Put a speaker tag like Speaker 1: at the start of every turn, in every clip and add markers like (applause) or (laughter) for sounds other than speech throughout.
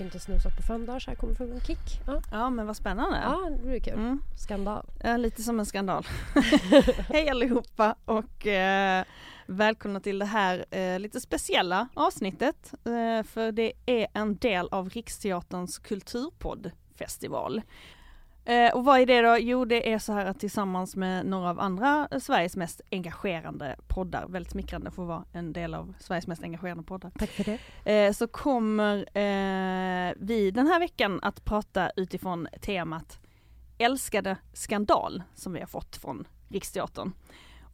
Speaker 1: Och inte snusat på fem dagar så här kommer få en kick. Ja,
Speaker 2: Ja men vad spännande.
Speaker 1: ja det blir kul.
Speaker 2: Mm.
Speaker 1: Skandal.
Speaker 2: Ja, lite som en skandal. (laughs) Hej allihopa och eh, välkomna till det här eh, lite speciella avsnittet. Eh, för det är en del av Riksteaterns kulturpoddfestival. Eh, och vad är det då? Jo det är så här att tillsammans med några av andra eh, Sveriges mest engagerande poddar, väldigt smickrande för att vara en del av Sveriges mest engagerande poddar.
Speaker 1: Tack för det.
Speaker 2: Eh, så kommer eh, vi den här veckan att prata utifrån temat Älskade skandal som vi har fått från Riksteatern.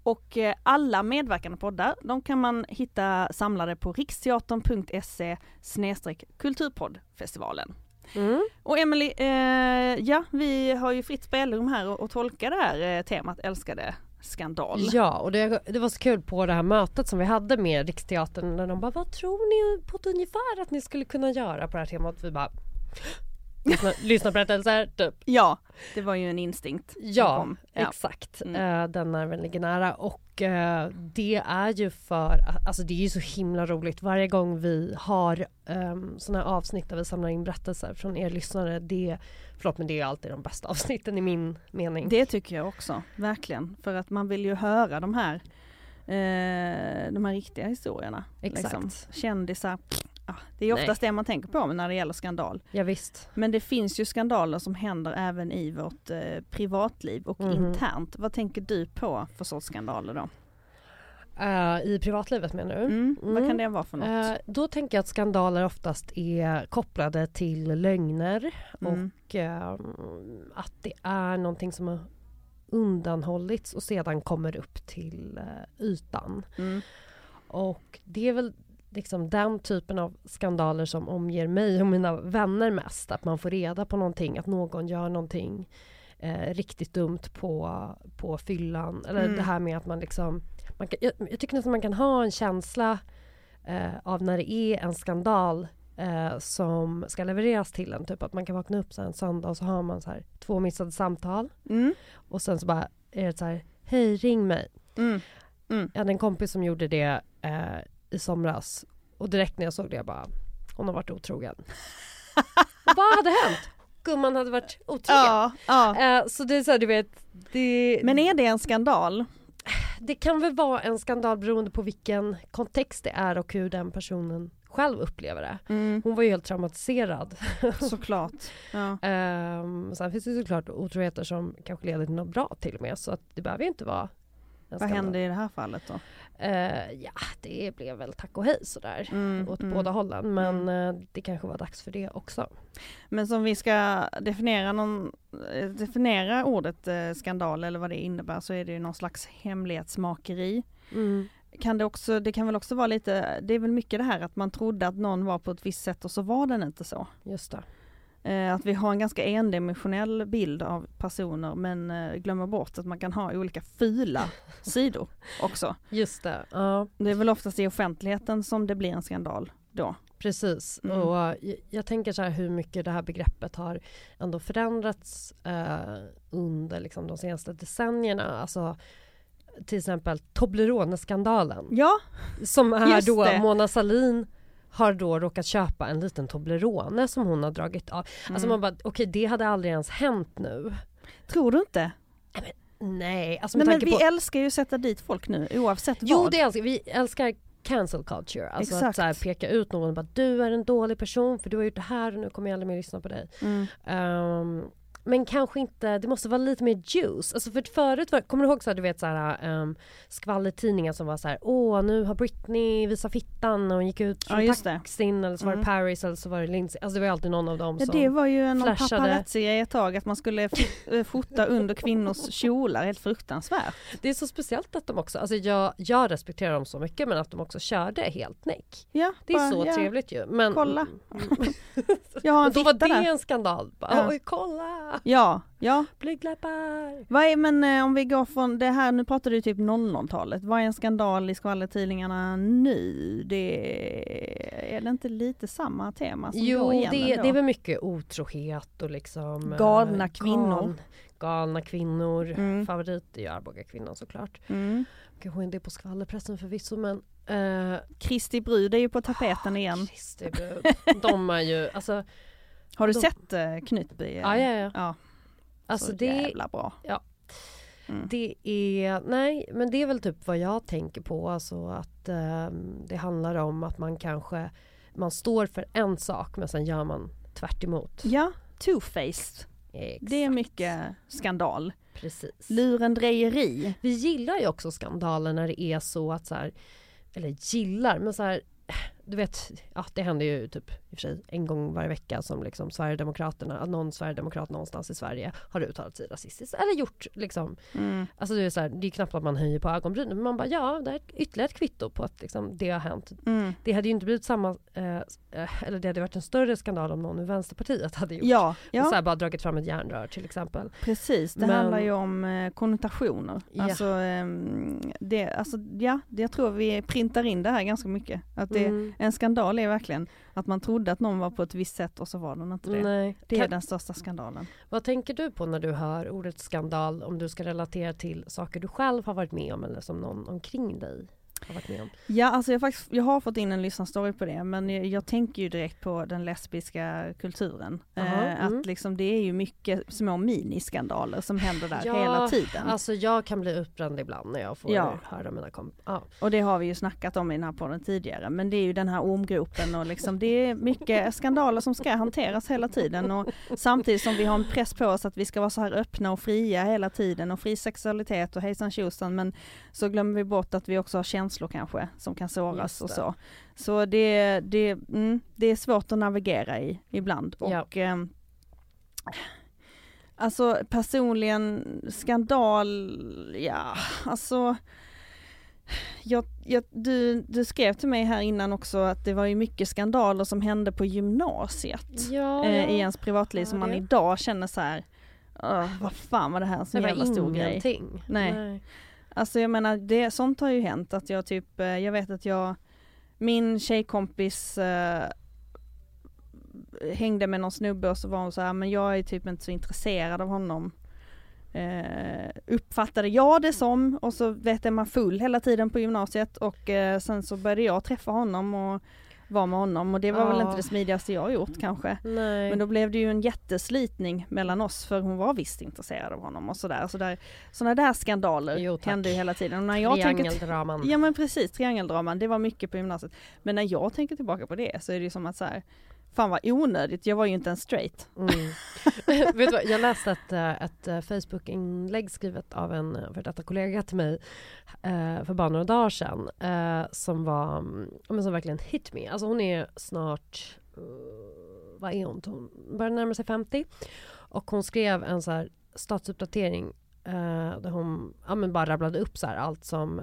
Speaker 2: Och eh, alla medverkande poddar, de kan man hitta samlade på riksteatern.se kulturpoddfestivalen.
Speaker 1: Mm.
Speaker 2: Och Emily, eh, ja vi har ju fritt spelrum här och, och tolka det här eh, temat älskade skandal.
Speaker 1: Ja och det, det var så kul på det här mötet som vi hade med Riksteatern när de bara vad tror ni på ett ungefär att ni skulle kunna göra på det här temat? Vi bara lyssna, lyssna på berättelser typ.
Speaker 2: Ja, det var ju en instinkt.
Speaker 1: Ja,
Speaker 2: ja.
Speaker 1: exakt.
Speaker 2: Mm.
Speaker 1: Eh, den nerven ligger nära och eh, det är ju för, alltså det är ju så himla roligt varje gång vi har um, sådana här avsnitt där vi samlar in berättelser från er lyssnare. Det, förlåt men det är alltid de bästa (laughs) avsnitten i min mening.
Speaker 2: Det tycker jag också, verkligen. För att man vill ju höra de här, eh, de här riktiga historierna.
Speaker 1: Exakt.
Speaker 2: Liksom. Kändisar, ja, det är oftast det man tänker på när det gäller skandal.
Speaker 1: Ja, visst.
Speaker 2: Men det finns ju skandaler som händer även i vårt eh, privatliv och
Speaker 1: Mhm.
Speaker 2: internt. Vad tänker du på för sorts skandaler då?
Speaker 1: Eh, I privatlivet menar du?
Speaker 2: Mm, Vad
Speaker 1: Mm.
Speaker 2: kan det vara för något?
Speaker 1: Eh, då tänker jag att skandaler oftast är kopplade till lögner
Speaker 2: Mm.
Speaker 1: och eh, att det är någonting som har undanhållits och sedan kommer upp till ytan.
Speaker 2: Mm.
Speaker 1: Och det är väl liksom den typen av skandaler som omger mig och mina vänner mest. Att man får reda på någonting, att någon gör någonting eh, riktigt dumt på, på fyllan. Eller
Speaker 2: Mm.
Speaker 1: det här med att man liksom... Man kan, jag, jag tycker nästan man kan ha en känsla eh, av när det är en skandal eh, som ska levereras till en. Typ att man kan vakna upp så en söndag och så har man så här två missade samtal.
Speaker 2: Mm.
Speaker 1: Och sen så bara är det så här, hej ring mig.
Speaker 2: Mm.
Speaker 1: Jag hade en kompis som gjorde det eh, i somras och direkt när jag såg det jag bara, hon har varit otrogen. (laughs) Vad hade hänt? Gumman hade varit otrogen.
Speaker 2: Ja, ja.
Speaker 1: Eh, så det är så här, du vet, det,
Speaker 2: Men är det en skandal?
Speaker 1: det kan väl vara en skandal beroende på vilken kontext det är och hur den personen själv upplever det.
Speaker 2: Mm.
Speaker 1: Hon var ju helt traumatiserad. (laughs)
Speaker 2: Såklart. Ja.
Speaker 1: Um, sen finns det såklart otroheter som kanske leder till något bra till och med så att det behöver ju inte vara
Speaker 2: Vad
Speaker 1: skandal.
Speaker 2: hände i det här fallet då?
Speaker 1: Eh, ja, det blev väl tack och hej sådär
Speaker 2: Mm,
Speaker 1: åt
Speaker 2: mm.
Speaker 1: båda hållen men eh, det kanske var dags för det också.
Speaker 2: Men som vi ska definiera, någon, eh, definiera ordet eh, skandal eller vad det innebär så är det ju någon slags hemlighetsmakeri.
Speaker 1: Mm.
Speaker 2: Kan det också, det kan väl också vara lite, det är väl mycket det här att man trodde att någon var på ett visst sätt och så var den inte så.
Speaker 1: Just det.
Speaker 2: Eh, att vi har en ganska endimensionell bild av personer men eh, glömmer bort att man kan ha olika fula (laughs) sidor också.
Speaker 1: Just det. Ja.
Speaker 2: Det är väl oftast i offentligheten som det blir en skandal då.
Speaker 1: Precis.
Speaker 2: Mm.
Speaker 1: Och jag, jag tänker så här hur mycket det här begreppet har ändå förändrats eh, under liksom, de senaste decennierna. Alltså, till exempel Toblerone-skandalen.
Speaker 2: Ja,
Speaker 1: Som är då
Speaker 2: det.
Speaker 1: Mona Sahlin har då råkat köpa en liten Toblerone som hon har dragit av. Alltså
Speaker 2: Mm.
Speaker 1: man bara, okej det hade aldrig ens hänt nu.
Speaker 2: tror du inte?
Speaker 1: Nej, alltså
Speaker 2: Nej
Speaker 1: med
Speaker 2: men
Speaker 1: tanke
Speaker 2: vi
Speaker 1: på...
Speaker 2: älskar ju att sätta dit folk nu oavsett
Speaker 1: Jo
Speaker 2: vad.
Speaker 1: det älskar vi. älskar cancel culture. Alltså att
Speaker 2: Exakt.
Speaker 1: så här, peka ut någon och bara du är en dålig person för du har gjort det här och nu kommer jag aldrig mer lyssna på dig.
Speaker 2: Mm.
Speaker 1: Ehm, men kanske inte, det måste vara lite mer juice. Alltså för förut var, kommer du ihåg så här, du vet så här um, skvallertidningar som var så här, åh nu har Britney visat fittan och hon gick ut
Speaker 2: Ja,
Speaker 1: från
Speaker 2: det.
Speaker 1: taxin eller så var det
Speaker 2: Mm.
Speaker 1: Paris eller så var det Lindsay. Alltså det var alltid någon av dem
Speaker 2: Ja,
Speaker 1: som
Speaker 2: det var ju
Speaker 1: flashade.
Speaker 2: paparazzi ett tag att man skulle (laughs) eh, fota under kvinnors kjolar, helt fruktansvärt.
Speaker 1: Det är så speciellt att de också, alltså jag, jag respekterar dem så mycket men att de också körde helt näck.
Speaker 2: Ja,
Speaker 1: Det är
Speaker 2: bara,
Speaker 1: så
Speaker 2: ja.
Speaker 1: trevligt ju. Men,
Speaker 2: Kolla. (laughs) Jag har en
Speaker 1: då var det
Speaker 2: där.
Speaker 1: en skandal. Bara,
Speaker 2: Ja.
Speaker 1: Oj kolla! (laughs)
Speaker 2: Ja, ja.
Speaker 1: Blygdläppar!
Speaker 2: Vad är, men eh, om vi går från det här, nu pratar du typ 00-talet. Vad är en skandal i skvallertidningarna nu? Det, är det inte lite samma tema som
Speaker 1: Jo,
Speaker 2: går igen
Speaker 1: det,
Speaker 2: ändå?
Speaker 1: det är väl mycket otrohet och liksom eh,
Speaker 2: Galna kvinnor.
Speaker 1: galna kvinnor.
Speaker 2: Mm.
Speaker 1: Favorit är Arboga kvinnan såklart.
Speaker 2: Mm.
Speaker 1: Kanske inte på skvallerpressen förvisso men eh,
Speaker 2: Kristi brud är ju på tapeten igen.
Speaker 1: Kristi brud. De är ju, alltså,
Speaker 2: Har du
Speaker 1: de-
Speaker 2: sett eh, Knutby?
Speaker 1: ja ja ja.
Speaker 2: ja
Speaker 1: Alltså
Speaker 2: så
Speaker 1: det,
Speaker 2: jävla bra.
Speaker 1: ja.
Speaker 2: Mm.
Speaker 1: det är, nej men det är väl typ vad jag tänker på. Alltså att ehm, det handlar om att man kanske, man står för en sak men sen gör man tvärt emot.
Speaker 2: Ja, two-faced.
Speaker 1: Exakt.
Speaker 2: Det är mycket skandal.
Speaker 1: Precis.
Speaker 2: Lurendrejeri.
Speaker 1: Vi gillar ju också skandaler när det är så att så här, eller gillar, men så här, du vet, ja det händer ju typ i och för sig en gång varje vecka som liksom Sverigedemokraterna, att någon Sverigedemokrat någonstans i Sverige har uttalat sig rasistiskt eller gjort liksom,
Speaker 2: Mm.
Speaker 1: alltså det är så här, det är knappt att man höjer på ögonbrynen men man bara ja, det är ytterligare ett kvitto på att liksom, det har hänt.
Speaker 2: Mm.
Speaker 1: Det hade ju inte blivit samma, eh, eh, eller det hade varit en större skandal om någon ur Vänsterpartiet hade gjort
Speaker 2: Ja,
Speaker 1: så
Speaker 2: ja
Speaker 1: här, bara dragit fram ett järnrör till exempel.
Speaker 2: precis. Det
Speaker 1: Men-
Speaker 2: handlar ju om eh, konnotationer.
Speaker 1: Ja.
Speaker 2: Alltså, ehm, det, alltså, ja, jag tror vi printar in det här ganska mycket. Att det,
Speaker 1: Mm.
Speaker 2: En skandal är verkligen att man trodde att någon var på ett visst sätt och så var den inte det.
Speaker 1: Nej.
Speaker 2: Det är
Speaker 1: Kan-
Speaker 2: den största skandalen.
Speaker 1: Vad tänker du på när du hör ordet skandal om du ska relatera till saker du själv har varit med om eller som någon omkring dig har varit med om?
Speaker 2: Ja, alltså jag, faktiskt, jag har fått in en lyssnarstory på det, men jag, jag tänker ju direkt på den lesbiska kulturen.
Speaker 1: Jaha,
Speaker 2: eh,
Speaker 1: mm.
Speaker 2: Att liksom det är ju mycket små miniskandaler som händer där
Speaker 1: Ja,
Speaker 2: hela tiden.
Speaker 1: Alltså jag kan bli uppbränd ibland när jag får
Speaker 2: Ja.
Speaker 1: höra mina kompisar. Ja.
Speaker 2: Och det har vi ju snackat om i den här podden tidigare, men det är ju den här ormgropen och liksom det är mycket skandaler som ska hanteras hela tiden och samtidigt som vi har en press på oss att vi ska vara så här öppna och fria hela tiden och fri sexualitet och hejsan tjosan men så glömmer vi bort att vi också har känslor kanske som kan såras och
Speaker 1: det.
Speaker 2: så. Så det, det, mm, det är svårt att navigera i ibland och
Speaker 1: Ja.
Speaker 2: ehm, Alltså personligen skandal, ja alltså jag, jag, du, du skrev till mig här innan också att det var ju mycket skandaler som hände på gymnasiet
Speaker 1: Ja,
Speaker 2: eh, i ens privatliv
Speaker 1: Ja,
Speaker 2: som man
Speaker 1: det.
Speaker 2: idag känner så här. "Åh, vad fan var det här en
Speaker 1: det var
Speaker 2: jävla stor grej.
Speaker 1: ingenting.
Speaker 2: Nej. Alltså jag menar, det, sånt har ju hänt att jag typ, eh, jag vet att jag, min tjejkompis eh, hängde med någon snubbe och så var hon så här, men jag är typ inte så intresserad av honom. Eh, uppfattade jag det som och så vet jag man full hela tiden på gymnasiet och eh, sen så började jag träffa honom och vara med honom och det var väl
Speaker 1: Ja.
Speaker 2: inte det smidigaste jag gjort kanske.
Speaker 1: Nej.
Speaker 2: Men då blev det ju en jätteslitning mellan oss för hon var visst intresserad av honom och sådär. Så där, sådana där skandaler
Speaker 1: Jo,
Speaker 2: hände ju hela tiden. Och när jag tänker,
Speaker 1: Triangeldraman.
Speaker 2: ja men precis, triangeldraman, det var mycket på gymnasiet. Men när jag tänker tillbaka på det så är det ju som att så här, fan vad onödigt, jag var ju inte en straight.
Speaker 1: Mm. (laughs) Vet du vad, jag läste ett, eh, ett eh, Facebook-inlägg skrivet av en eh, för detta kollega till mig för bara några dagar sedan som var, mm, men som verkligen hit me. Alltså hon är snart, vad är hon? Hon börjar närma sig 50 och hon skrev en så här statusuppdatering eh, där hon ja, men bara rabblade upp så allt som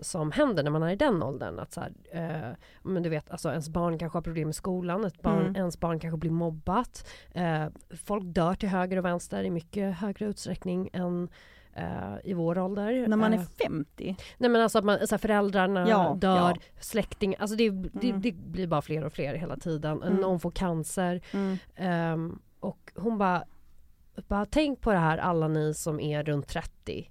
Speaker 1: som händer när man är i den åldern. Att så här, eh, men du vet, alltså ens barn kanske har problem i skolan, ett barn,
Speaker 2: Mm.
Speaker 1: ens barn kanske blir mobbat. Eh, folk dör till höger och vänster i mycket högre utsträckning än eh, i vår ålder.
Speaker 2: När man är
Speaker 1: Eh,
Speaker 2: 50?
Speaker 1: Nej men alltså att man, så här, föräldrarna
Speaker 2: Ja,
Speaker 1: dör,
Speaker 2: ja.
Speaker 1: släktingar, alltså det, det,
Speaker 2: Mm.
Speaker 1: det blir bara fler och fler hela tiden.
Speaker 2: Mm.
Speaker 1: Någon får cancer.
Speaker 2: Mm.
Speaker 1: Ehm, och hon bara, bara, tänk på det här alla ni som är runt 30.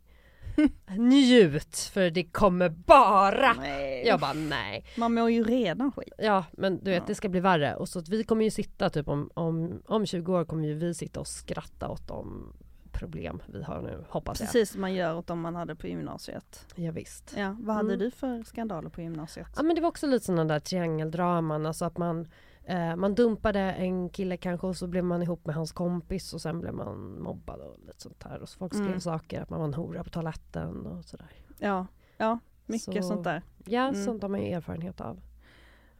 Speaker 1: Njut för det kommer bara.
Speaker 2: Nej.
Speaker 1: Jag bara nej.
Speaker 2: Man mår ju redan skit.
Speaker 1: Ja men du vet
Speaker 2: Ja.
Speaker 1: det ska bli värre och så att vi kommer ju sitta typ om, om, om 20 år kommer ju vi sitta och skratta åt de problem vi har nu hoppas jag.
Speaker 2: Precis som man gör åt dem man hade på gymnasiet.
Speaker 1: Ja, visst.
Speaker 2: Ja, vad hade
Speaker 1: Mm.
Speaker 2: du för skandaler på gymnasiet?
Speaker 1: Ja men det var också lite sådana där triangeldraman, alltså att man eh, man dumpade en kille kanske och så blev man ihop med hans kompis och sen blev man mobbad och lite sånt där. Och så folk skrev
Speaker 2: Mm.
Speaker 1: saker, att man var en hora på toaletten och sådär.
Speaker 2: Ja, ja mycket
Speaker 1: Så-
Speaker 2: sånt där.
Speaker 1: Ja,
Speaker 2: Mm.
Speaker 1: sånt har man ju erfarenhet av.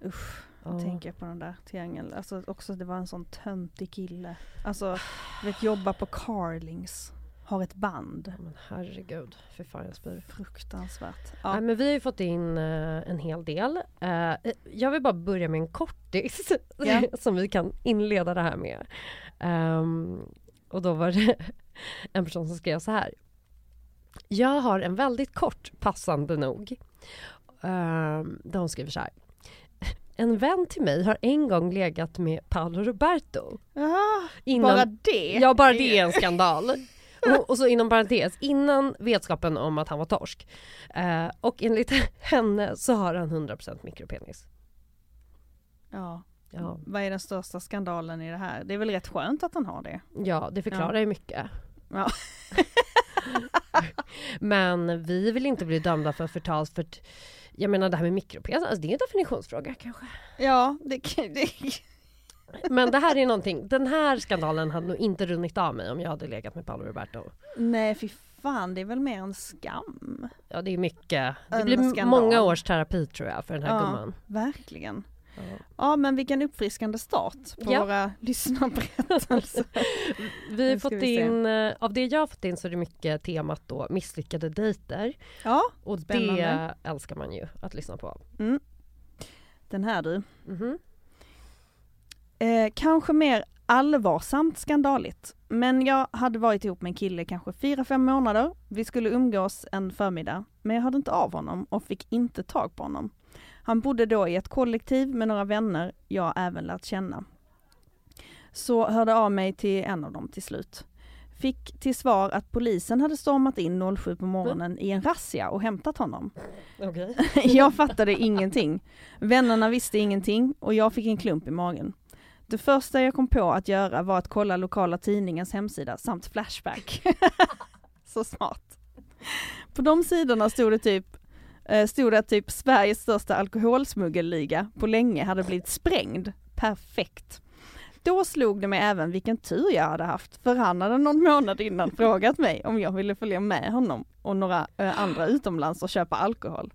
Speaker 2: Usch,
Speaker 1: Ja.
Speaker 2: jag tänker på den där triangeln. Alltså också det var en sån töntig kille. Alltså, vet jobba på Carlings. Har ett band.
Speaker 1: Men herregud, för fan jag spyr.
Speaker 2: Fruktansvärt.
Speaker 1: Nej,
Speaker 2: Ja.
Speaker 1: men vi har ju fått in eh, en hel del. Eh, jag vill bara börja med en kortis
Speaker 2: Ja. (laughs)
Speaker 1: som vi kan inleda det här med. Ehm, och då var det (laughs) en person som skrev så här. Jag har en väldigt kort, passande nog. Um, där hon skriver så här. (laughs) En vän till mig har en gång legat med Paolo Roberto.
Speaker 2: Jaha,
Speaker 1: Innan,
Speaker 2: bara det?
Speaker 1: Ja, bara det är en skandal. Och, och så inom parentes, innan vetskapen om att han var torsk. Eh, och enligt (laughs) henne så har han 100% mikropenis.
Speaker 2: Ja.
Speaker 1: Ja,
Speaker 2: Vad är den största skandalen i det här? Det är väl rätt skönt att han har det?
Speaker 1: ja det förklarar ju mycket.
Speaker 2: Ja. (laughs)
Speaker 1: Men vi vill inte bli dömda för förtal för jag menar det här med mikropenis, alltså det är en definitionsfråga kanske.
Speaker 2: Ja, det, det
Speaker 1: Men det här är någonting, den här skandalen hade nog inte runnit av mig om jag hade legat med Paolo Roberto.
Speaker 2: Nej fy fan, det är väl mer en skam.
Speaker 1: Ja det är mycket, det blir många års terapi tror jag för den här
Speaker 2: Ja.
Speaker 1: gumman.
Speaker 2: Verkligen.
Speaker 1: Ja.
Speaker 2: Ja men vilken uppfriskande start på
Speaker 1: Ja.
Speaker 2: våra (laughs) lyssnarberättelser.
Speaker 1: Vi har fått
Speaker 2: vi
Speaker 1: in, eh, av det jag har fått in så är det mycket temat då misslyckade dejter.
Speaker 2: Ja,
Speaker 1: Och
Speaker 2: Spännande.
Speaker 1: det älskar man ju att lyssna på.
Speaker 2: mm. den här du.
Speaker 1: Mhm.
Speaker 2: Eh, kanske mer allvarsamt skandaligt. Men jag hade varit ihop med en kille kanske 4-5 månader. Vi skulle umgås en förmiddag, men jag hörde inte av honom och fick inte tag på honom. Han bodde då i ett kollektiv med några vänner jag även lärt känna. Så hörde av mig till en av dem till slut. Fick till svar att polisen hade stormat in 07 på morgonen i en razzia och hämtat honom.
Speaker 1: Okej. (laughs)
Speaker 2: Jag fattade ingenting. Vännerna visste ingenting och jag fick en klump i magen. Det första jag kom på att göra var att kolla lokala tidningens hemsida samt Flashback. (laughs) Så smart. På de sidorna stod det typ eh, stod det att typ Sveriges största alkoholsmuggelliga på länge hade blivit sprängd. Perfekt. Då slog det mig även vilken tur jag hade haft, för han hade någon månad innan frågat mig om jag ville följa med honom och några eh, andra utomlands och köpa alkohol.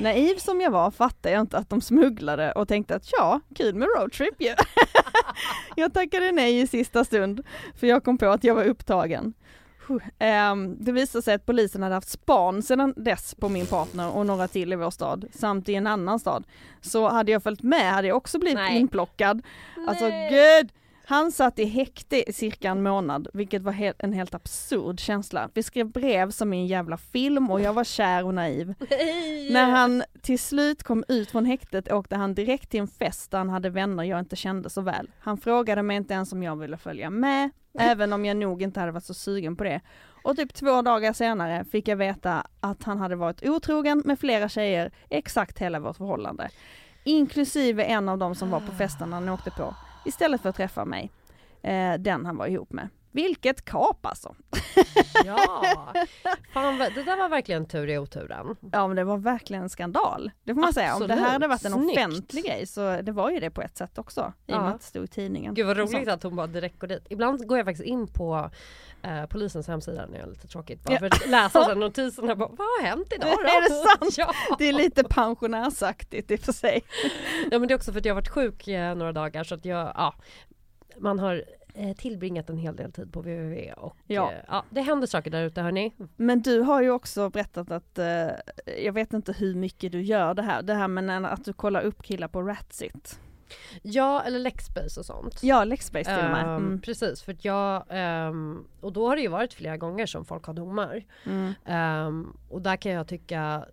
Speaker 2: Naiv som jag var fattade jag inte att de smugglade och tänkte att ja, kul med roadtrip ju. (laughs) jag tackade nej i sista stund, för jag kom på att jag var upptagen. (laughs) Ehm, Det visade sig att polisen hade haft span sedan dess på min partner och några till i vår stad, samt i en annan stad. Så hade jag följt med hade jag också blivit
Speaker 1: Nej.
Speaker 2: inplockad. Alltså
Speaker 1: Nej.
Speaker 2: gud! Han satt i häkte i cirka en månad, vilket var he- en helt absurd känsla. Vi skrev brev som i en jävla film och jag var kär och naiv.
Speaker 1: Nej.
Speaker 2: När han till slut kom ut från häktet åkte han direkt till en fest där han hade vänner jag inte kände så väl. Han frågade mig inte ens om jag ville följa med, (laughs) även om jag nog inte hade varit så sugen på det. Och typ två dagar senare fick jag veta att han hade varit otrogen med flera tjejer exakt hela vårt förhållande. Inklusive en av dem som var på festen han åkte på, istället för att träffa mig. Eh, den han var ihop med. Vilket kap alltså! (laughs)
Speaker 1: Ja, fan, det där var verkligen tur i oturen.
Speaker 2: Ja men det var verkligen en skandal. Det får man säga. Om det här hade varit en
Speaker 1: Snyggt.
Speaker 2: offentlig grej så det var ju det på ett sätt också. I och med att det stod i tidningen.
Speaker 1: Gud vad roligt att hon bara direkt går dit. Ibland går jag faktiskt in på eh, polisens hemsida när jag är lite tråkigt. Bara för att läsa (laughs) den notisen bara, vad har hänt idag då?
Speaker 2: Är det sant? (laughs)
Speaker 1: ja.
Speaker 2: Det är lite pensionärsaktigt i och för sig.
Speaker 1: ja men det är också för att jag har varit sjuk eh, några dagar så att jag, ja. Man har tillbringat en hel del tid på www och
Speaker 2: Ja.
Speaker 1: eh, ja, det händer saker där ute hörni.
Speaker 2: Men du har ju också berättat att, eh, jag vet inte hur mycket du gör det här, det här med att du kollar upp killar på Ratsit.
Speaker 1: Ja, eller Lexbase och sånt.
Speaker 2: Ja, Lexbase till och med.
Speaker 1: Ehm,
Speaker 2: Mm.
Speaker 1: Precis, för att jag, ehm, och då har det ju varit flera gånger som folk har domar.
Speaker 2: Mm.
Speaker 1: Ehm, och där kan jag tycka,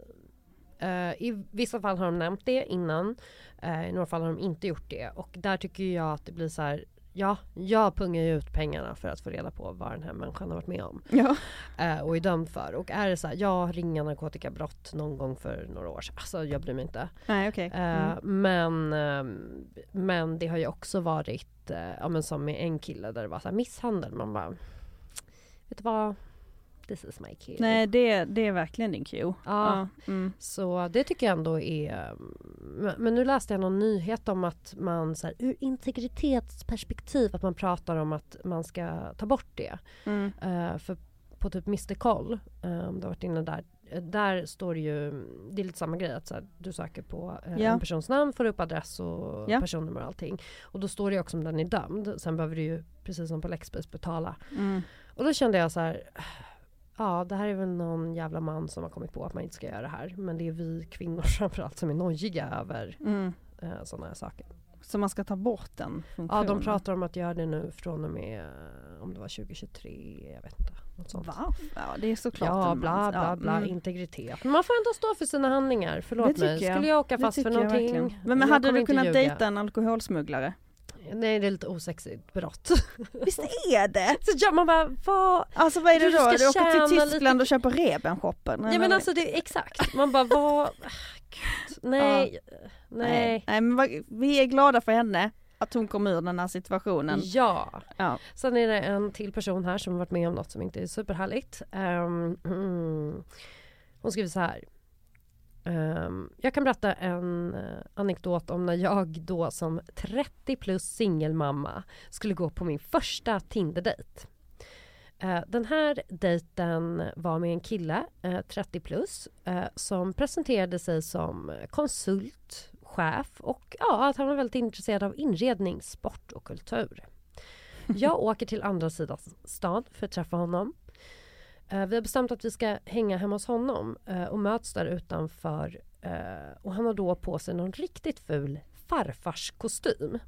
Speaker 1: eh, i vissa fall har de nämnt det innan, eh, i några fall har de inte gjort det. Och där tycker jag att det blir så här, ja, jag pungar ju ut pengarna för att få reda på vad den här människan har varit med om
Speaker 2: Ja.
Speaker 1: eh, och är dömd för. Och är det så här, jag ringa narkotikabrott någon gång för några år sedan, alltså jag bryr mig inte.
Speaker 2: Nej okej.
Speaker 1: Eh,
Speaker 2: Mm.
Speaker 1: men, ehm, men det har ju också varit, eh, ja men som med en kille där det var så här misshandel. Man bara, vet du vad? This is my kid.
Speaker 2: Nej det, det är verkligen din cue.
Speaker 1: Ja.
Speaker 2: Mm.
Speaker 1: Så det tycker jag ändå är... Men, men nu läste jag någon nyhet om att man så här, ur integritetsperspektiv att man pratar om att man ska ta bort det.
Speaker 2: Mm.
Speaker 1: Eh, för på typ Mr Koll, eh, om du har varit inne där, eh, där står det ju, det är lite samma grej att så här, du söker på eh,
Speaker 2: Ja.
Speaker 1: en persons namn, får upp adress och
Speaker 2: Ja.
Speaker 1: personnummer och allting. Och då står det också om den är dömd. Sen behöver du ju, precis som på Lexbase, betala.
Speaker 2: Mm.
Speaker 1: Och då kände jag så här, ja det här är väl någon jävla man som har kommit på att man inte ska göra det här. Men det är vi kvinnor (laughs) framförallt som är nojiga över
Speaker 2: Mm.
Speaker 1: eh, sådana här saker.
Speaker 2: Så man ska ta bort den
Speaker 1: Ja
Speaker 2: funktionen?
Speaker 1: de pratar om att göra det nu från och med, eh, om det var 2023, jag vet inte. Något sånt.
Speaker 2: Va? Ja det är såklart
Speaker 1: Ja, bla bla
Speaker 2: ja,
Speaker 1: bla,
Speaker 2: mm.
Speaker 1: integritet. Men man får ändå stå för sina handlingar, förlåt mig.
Speaker 2: jag.
Speaker 1: Skulle jag åka fast för
Speaker 2: jag
Speaker 1: någonting?
Speaker 2: verkligen. Men, men
Speaker 1: jag
Speaker 2: hade du kunnat dejta en alkoholsmugglare?
Speaker 1: Nej det är lite osexigt brott.
Speaker 2: Visst är det? (laughs)
Speaker 1: Så ja, man bara, vad?
Speaker 2: Alltså vad är det
Speaker 1: Du
Speaker 2: då? Du åker till Tyskland
Speaker 1: lite-
Speaker 2: och köper Rebenshoppen?
Speaker 1: Ja men alltså det är exakt, man bara vad, (laughs) ah, gud, nej, nej.
Speaker 2: Nej men vad- vi är glada för henne, att hon kom ur den här situationen.
Speaker 1: Ja.
Speaker 2: Ja.
Speaker 1: Sen är det en till person här som varit med om något som inte är superhärligt. Um, mm. Hon skriver så här. Um, jag kan berätta en eh, anekdot om när jag då som 30 plus singelmamma skulle gå på min första Tinder-dejt. Eh, den här dejten var med en kille, eh, 30 plus, som presenterade sig som konsult, chef och ja, att han var väldigt intresserad av inredning, sport och kultur. Jag åker till andra sidan stan för att träffa honom. Eh, vi har bestämt att vi ska hänga hemma hos honom eh, och möts där utanför. Eh, och han har då på sig någon riktigt ful farfarskostym. (laughs)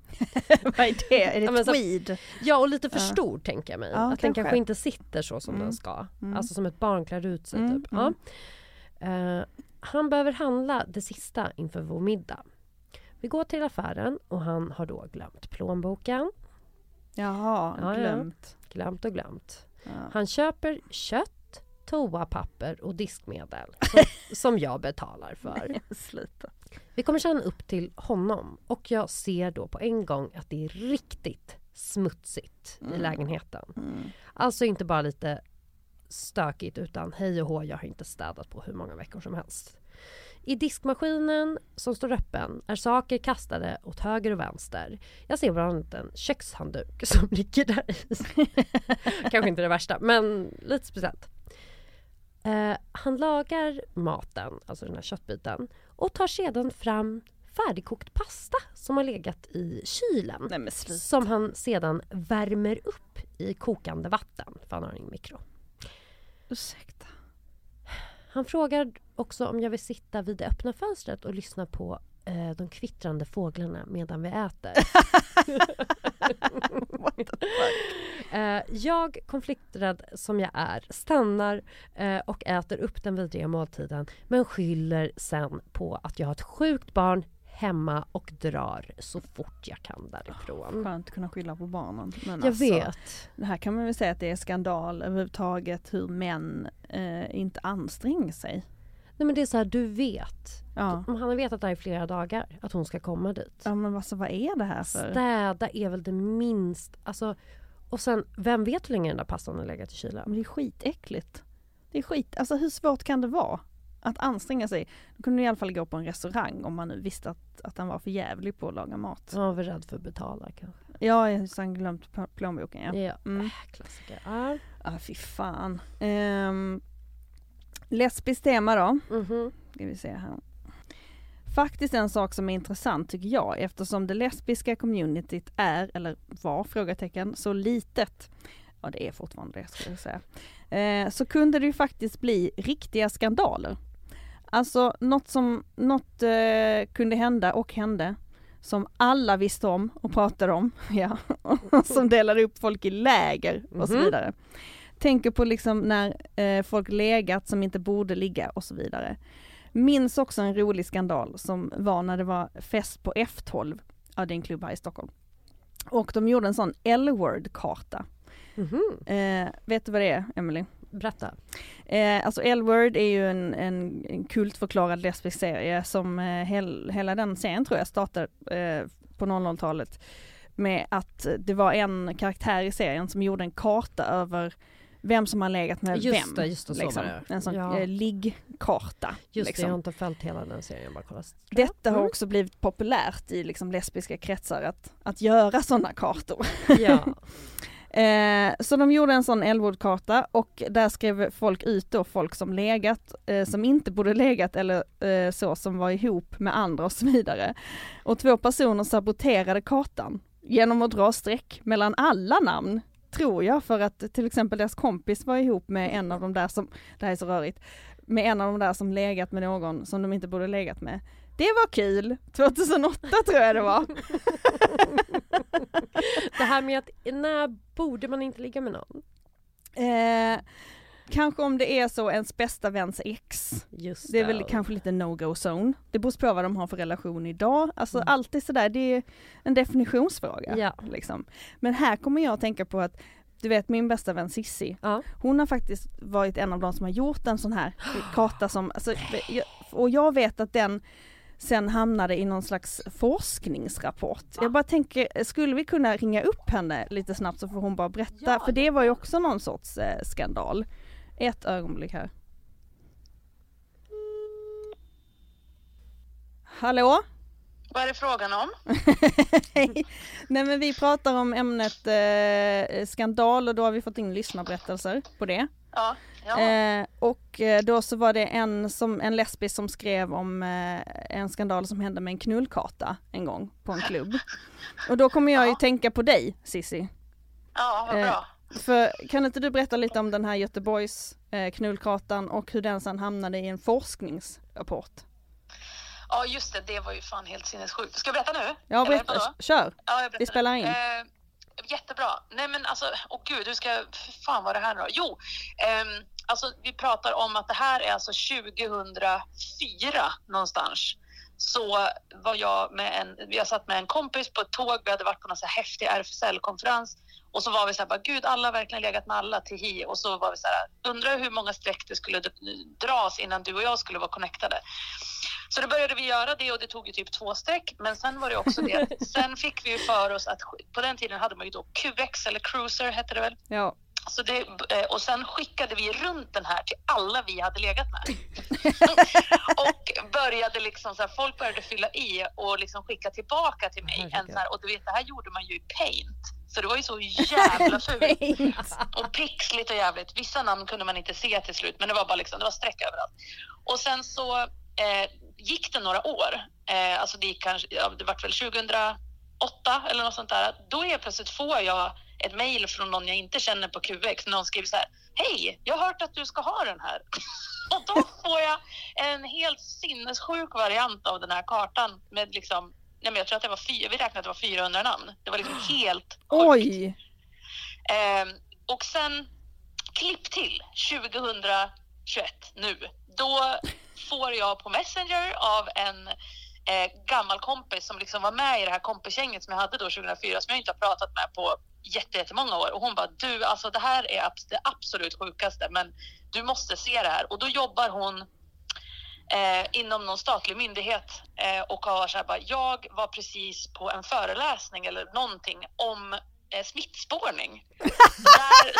Speaker 2: vad är det? Är det
Speaker 1: Ja, så-
Speaker 2: tweed?
Speaker 1: Ja och lite för
Speaker 2: Ja.
Speaker 1: stor tänker jag mig.
Speaker 2: Ja,
Speaker 1: att den
Speaker 2: kanske.
Speaker 1: kanske inte sitter så som
Speaker 2: Mm.
Speaker 1: den ska.
Speaker 2: Mm.
Speaker 1: Alltså som ett barn klär ut sig
Speaker 2: Mm,
Speaker 1: typ.
Speaker 2: mm.
Speaker 1: Ja. Eh, han behöver handla det sista inför vår middag. Vi går till affären och han har då glömt plånboken.
Speaker 2: Jaha,
Speaker 1: Ja, ja.
Speaker 2: glömt.
Speaker 1: Glömt och glömt.
Speaker 2: Ja.
Speaker 1: Han köper kött, toapapper och diskmedel (laughs) som, som jag betalar för.
Speaker 2: Sluta.
Speaker 1: Vi kommer sedan upp till honom och jag ser då på en gång att det är riktigt smutsigt i
Speaker 2: Mm.
Speaker 1: lägenheten.
Speaker 2: Mm.
Speaker 1: Alltså inte bara lite stökigt utan hej och hå, jag har inte städat på hur många veckor som helst. I diskmaskinen som står öppen är saker kastade åt höger och vänster. Jag ser bland annat en kökshandduk (laughs) som ligger där i. Kanske inte det värsta, men lite speciellt. Eh, han lagar maten, alltså den här köttbiten, och tar sedan fram färdigkokt pasta som har legat i kylen.
Speaker 2: Nej.
Speaker 1: Som han sedan värmer upp i kokande vatten, för han har ingen mikro.
Speaker 2: Ursäkta.
Speaker 1: Han frågar också om jag vill sitta vid det öppna fönstret och lyssna på eh, de kvittrande fåglarna medan vi äter. (laughs) Eh, jag, konflikträdd som jag är, stannar eh, och äter upp den vidriga måltiden men skyller sen på att jag har ett sjukt barn hemma och drar så fort jag kan därifrån.
Speaker 2: Skönt att kunna skylla på barnen. Men
Speaker 1: Jag
Speaker 2: alltså,
Speaker 1: vet.
Speaker 2: Det här kan man väl säga att det är skandal överhuvudtaget hur män eh, inte anstränger sig.
Speaker 1: Nej men det är så här, du vet.
Speaker 2: Ja.
Speaker 1: Han har vetat det här i flera dagar, att hon ska komma dit.
Speaker 2: Ja men alltså, vad är det här för?
Speaker 1: Städa är väl det minst, alltså och sen, vem vet hur länge den där pastan har legat i kylen?
Speaker 2: Men det är skitäckligt. Det är skit, alltså hur svårt kan det vara? Att anstränga sig. Då kunde du i alla fall gå på en restaurang om man nu visste att, att han var för jävlig på att laga mat.
Speaker 1: Han var väl rädd för att betala kanske.
Speaker 2: Ja, jag har sen glömt pl- plånboken ja.
Speaker 1: Ja,
Speaker 2: Mm.
Speaker 1: äh, klassiker. Ja.
Speaker 2: Ja, fy fan. Um, lesbiskt tema då.
Speaker 1: Mhm.
Speaker 2: Ska vi se här. Faktiskt en sak som är intressant tycker jag eftersom det lesbiska communityt är, eller var frågetecken, så litet. Ja det är fortfarande det ska jag säga. Eh, så kunde det ju faktiskt bli riktiga skandaler. Alltså något som, något eh, kunde hända och hände som alla visste om och pratade om, (laughs) ja, som delade upp folk i läger och så
Speaker 1: Mhm.
Speaker 2: vidare. Tänker på liksom när eh, folk legat som inte borde ligga och så vidare. Minns också en rolig skandal som var när det var fest på F12, ja det är en klubb här i Stockholm. Och de gjorde en sån L-word-karta.
Speaker 1: Mhm.
Speaker 2: Eh, vet du vad det är, Emily?
Speaker 1: Berätta.
Speaker 2: Eh, alltså L-word är ju en, en, en kultförklarad lesbisk serie som eh, hel, hela den serien tror jag startade eh, på 00-talet med att det var en karaktär i serien som gjorde en karta över vem som har legat med
Speaker 1: Just
Speaker 2: vem.
Speaker 1: det, just det, så
Speaker 2: liksom.
Speaker 1: det.
Speaker 2: En sån
Speaker 1: Ja.
Speaker 2: eh, liggkarta.
Speaker 1: Just
Speaker 2: liksom.
Speaker 1: det, jag har inte följt hela den serien, bara kollat.
Speaker 2: Detta har
Speaker 1: Mm.
Speaker 2: också blivit populärt i liksom lesbiska kretsar att, att göra sådana kartor.
Speaker 1: Ja. (laughs)
Speaker 2: Eh, så de gjorde en sån Elwood-karta och där skrev folk ut då folk som legat, eh, som inte borde legat eller eh, så, som var ihop med andra och så vidare. Och två personer saboterade kartan genom att dra streck mellan alla namn, tror jag, för att till exempel deras kompis var ihop med en av de där som, det här är så rörigt, med en av de där som legat med någon som de inte borde legat med. Det var kul! 2008 tror jag det var. (laughs)
Speaker 1: Det här med att när borde man inte ligga med någon?
Speaker 2: Eh, kanske om det är så ens bästa väns ex.
Speaker 1: Just
Speaker 2: Det är väl kanske lite no-go zone. Det beror på vad de har för relation idag. Alltså
Speaker 1: Mm.
Speaker 2: alltid sådär, det är en definitionsfråga.
Speaker 1: Ja.
Speaker 2: Liksom. Men här kommer jag att tänka på att du vet min bästa vän Sissi,
Speaker 1: Ja.
Speaker 2: hon har faktiskt varit en av de som har gjort en sån här (gasps) karta som, alltså, och jag vet att den sen hamnade i någon slags forskningsrapport. Jag bara tänker, skulle vi kunna ringa upp henne lite snabbt så får hon bara berätta,
Speaker 1: Ja,
Speaker 2: för det var ju också någon sorts eh, skandal. Ett ögonblick här. Hallå?
Speaker 3: Vad är det frågan om? (laughs)
Speaker 2: Nej men vi pratar om ämnet eh, skandal och då har vi fått in lyssnarberättelser på det.
Speaker 3: Ja, ja.
Speaker 2: Eh, och eh, då så var det en, som, en lesbisk som skrev om eh, en skandal som hände med en knullkarta en gång på en klubb. Och då kommer jag ju
Speaker 3: Ja.
Speaker 2: tänka på dig Sissi.
Speaker 3: ja vad
Speaker 2: eh,
Speaker 3: bra.
Speaker 2: För kan inte du berätta lite om den här Göteborgs eh, knullkartan och hur den sen hamnade i en forskningsrapport?
Speaker 3: Ja just det, det var ju fan helt sinnessjukt. Ska jag berätta nu?
Speaker 2: Ja berätta, kör!
Speaker 3: Ja, jag
Speaker 2: Vi spelar in.
Speaker 3: Eh, jättebra. Nej men alltså, åh gud, hur ska jag, fan var det här då? Jo, ehm, alltså vi pratar om att det här är alltså 2004 någonstans. Så var jag med en, jag satt med en kompis på ett tåg, vi hade varit på någon så häftig RFSL-konferens och så var vi så här, bara, gud alla har verkligen legat med alla, tihi. Och så var vi så här, undrar hur många streck det skulle dras innan du och jag skulle vara connectade. Så då började vi göra det och det tog ju typ två streck. Men sen var det också det (laughs) sen fick vi ju för oss att på den tiden hade man ju då QX eller Cruiser hette det väl.
Speaker 2: Ja.
Speaker 3: Så det, eh, och sen skickade vi runt den här till alla vi hade legat med. (laughs) och började liksom så här, folk började fylla i och liksom skicka tillbaka till mig. En så här, och du vet, det här gjorde man ju i paint. Så det var ju så jävla (laughs) fult. Och pixligt och jävligt. Vissa namn kunde man inte se till slut, men det var bara liksom, det var streck överallt. Och sen så eh, gick det några år. Eh, alltså det gick kanske, ja, det vart väl 2008 eller något sånt där. Då helt plötsligt får jag ett mejl från någon jag inte känner på QX. Någon skriver så här. Hej, jag har hört att du ska ha den här. (laughs) Och då får jag en helt sinnessjuk variant av den här kartan med liksom Nej, men jag tror att det var fyra, vi räknade att det var 400 namn. Det var liksom (gasps) helt.
Speaker 2: Oj!
Speaker 3: Ehm, och sen klipp till 2021 nu. Då får jag på Messenger av en eh, gammal kompis som liksom var med i det här kompisgänget som jag hade då 2004 som jag inte har pratat med på jätte- jättemånga år och hon bara du alltså det här är det absolut sjukaste men du måste se det här och då jobbar hon eh, inom någon statlig myndighet eh, och har så här bara, jag var precis på en föreläsning eller någonting om eh, smittspårning. där,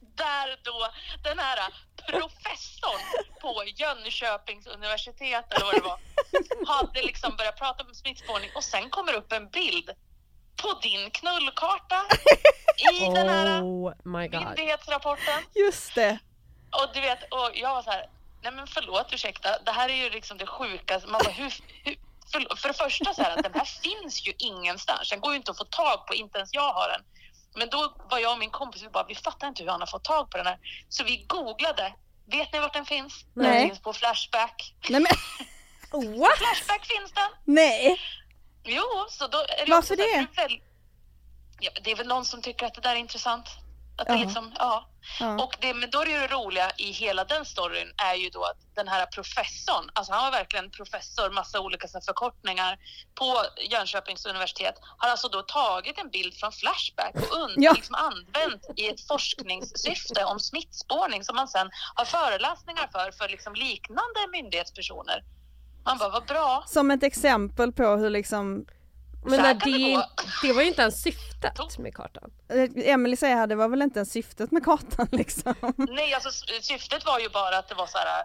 Speaker 3: (laughs) där då den här professorn på Jönköpings universitet eller vad det var hade liksom börjat prata om smittspårning och sen kommer upp en bild på din knullkarta i den här
Speaker 1: Oh
Speaker 3: myndighetsrapporten.
Speaker 2: Just det!
Speaker 3: Och du vet, och jag var så här, nej men förlåt, ursäkta, det här är ju liksom det sjukaste. Man bara, hur, hur, för, för det första så här, att den här finns ju ingenstans. Den går ju inte att få tag på, inte ens jag har den. Men då var jag och min kompis, vi bara, vi fattar inte hur han har fått tag på den här. Så vi googlade. Vet ni vart den finns?
Speaker 2: Nej.
Speaker 3: Den finns på Flashback.
Speaker 2: Nej men (laughs)
Speaker 1: What?
Speaker 3: Flashback finns den.
Speaker 2: Nej!
Speaker 3: Jo, så då är det
Speaker 2: Varför
Speaker 3: också så
Speaker 2: det?
Speaker 3: är väl, ja, det är väl någon som tycker att det där är intressant. Att det liksom, ja.
Speaker 2: Ja.
Speaker 3: Och det, men då är det det roliga i hela den storyn är ju då att den här professorn, alltså han var verkligen professor, massa olika förkortningar på Jönköpings universitet, har alltså då tagit en bild från Flashback och (laughs) und-
Speaker 2: Ja.
Speaker 3: liksom använt i ett forskningssyfte om smittspårning som man sen har föreläsningar för, för liksom liknande myndighetspersoner. Man bara, vad bra.
Speaker 2: Som ett exempel på hur liksom
Speaker 1: Men när
Speaker 3: det
Speaker 1: det, var ju inte ens syftet med kartan.
Speaker 2: eh, Emily säger här, det var väl inte ens syftet med kartan (laughs) liksom.
Speaker 3: Nej, alltså syftet var ju bara att det var så här,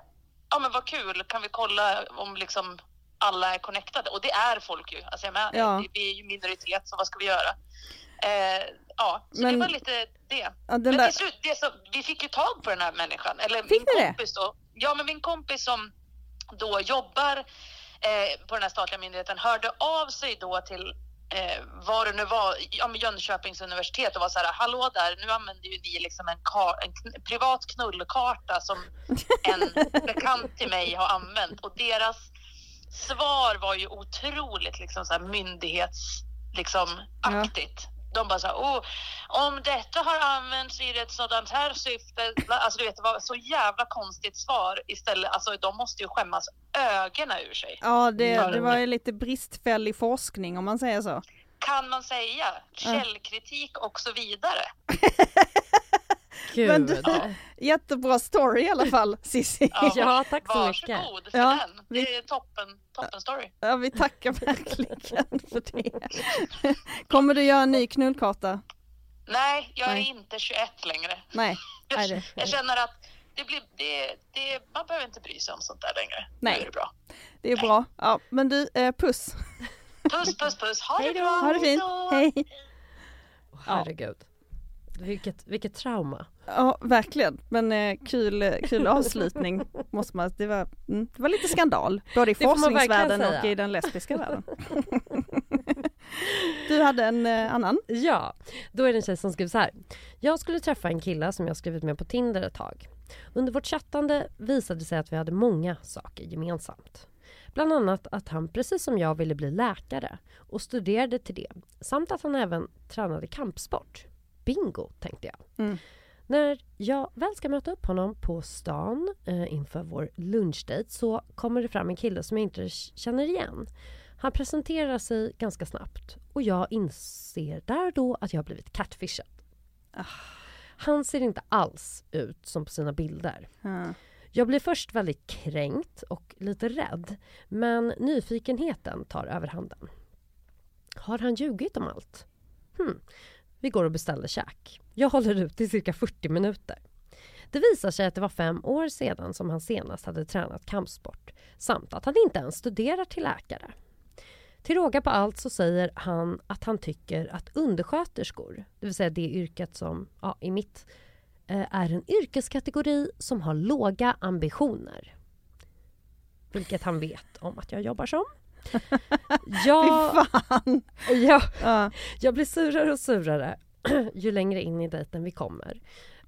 Speaker 3: ja men vad kul, kan vi kolla om liksom alla är connectade? Och det är folk ju. Alltså jag menar,
Speaker 2: Ja.
Speaker 3: vi, är ju minoritet, så vad ska vi göra? Eh, ja, så
Speaker 2: Men-
Speaker 3: det var lite det.
Speaker 2: Ja,
Speaker 3: men
Speaker 2: där,
Speaker 3: till slut, det så, vi fick ju tag på den här människan. Eller
Speaker 2: Fick
Speaker 3: min
Speaker 2: ni det?
Speaker 3: kompis då. Ja, men min kompis som då jobbar eh, på den här statliga myndigheten hörde av sig då till eh, vad det nu var, ja, men Jönköpings universitet och var så här, hallå där, nu använder ju ni liksom en, en kn- privat knullkarta som (laughs) en bekant till mig har använt och deras svar var ju otroligt liksom så här myndighets liksom aktigt. De bara så här, oh, om detta har använts i ett sådant här syfte, alltså du vet det var så jävla konstigt svar istället, alltså de måste ju skämmas ögonen ur sig.
Speaker 2: ja det, det var ju lite bristfällig forskning om man säger så.
Speaker 3: Kan man säga, källkritik och så vidare. (laughs)
Speaker 1: Gud.
Speaker 2: Men du- Jättebra story i alla fall (laughs) Cissi.
Speaker 3: Ja,
Speaker 1: Ja, tack så mycket.
Speaker 3: Varsågod för
Speaker 2: Ja,
Speaker 3: den. Det är toppen, toppen story.
Speaker 2: Ja, vi tackar verkligen (laughs) för det. Kommer du göra en ny knullkarta?
Speaker 3: Nej, jag är
Speaker 2: Nej.
Speaker 3: inte 21 längre.
Speaker 2: Nej, (laughs)
Speaker 1: Nej,
Speaker 3: Jag,
Speaker 1: det-
Speaker 3: jag känner att det blir, det, det, man behöver inte bry sig om sånt där längre.
Speaker 2: Nej.
Speaker 3: Nu är det bra.
Speaker 2: det är bra. Ja, men du, eh, puss.
Speaker 3: Puss, puss, puss. Ha det
Speaker 1: Hej då.
Speaker 3: bra.
Speaker 2: Ha det fint. Hej.
Speaker 1: Herregud. Vilket, vilket trauma.
Speaker 2: Ja, verkligen. Men eh, kul, kul avslutning (laughs) måste man, det var, mm, det var lite skandal. Både i forskningsvärlden och i den lesbiska världen. Du hade en eh, annan?
Speaker 1: Ja, då är det en tjej som skriver så här. Jag skulle träffa en kille som jag skrivit med på Tinder ett tag. Under vårt chattande visade det sig att vi hade många saker gemensamt. Bland annat att han precis som jag ville bli läkare och studerade till det. Samt att han även tränade kampsport. Bingo, tänkte jag.
Speaker 2: Mm.
Speaker 1: När jag väl ska möta upp honom på stan eh, inför vår lunchdate så kommer det fram en kille som jag inte känner igen. Han presenterar sig ganska snabbt och jag inser där då att jag har blivit catfishad. Han ser inte alls ut som på sina bilder.
Speaker 2: Ja.
Speaker 1: Jag blir först väldigt kränkt och lite rädd men nyfikenheten tar överhanden. Har han ljugit om allt? Hmm. Vi går och beställer käk. Jag håller ut i cirka 40 minuter. Det visar sig att det var fem år sedan som han senast hade tränat kampsport samt att han inte ens studerar till läkare. Till råga på allt så säger han att han tycker att undersköterskor, det vill säga det yrket som ja, i mitt eh, är en yrkeskategori som har låga ambitioner. Vilket han vet om att jag jobbar som. Jag,
Speaker 2: fan!
Speaker 1: ja,
Speaker 2: Ja.
Speaker 1: jag blir surare och surare (clears throat) ju längre in i dejten vi kommer.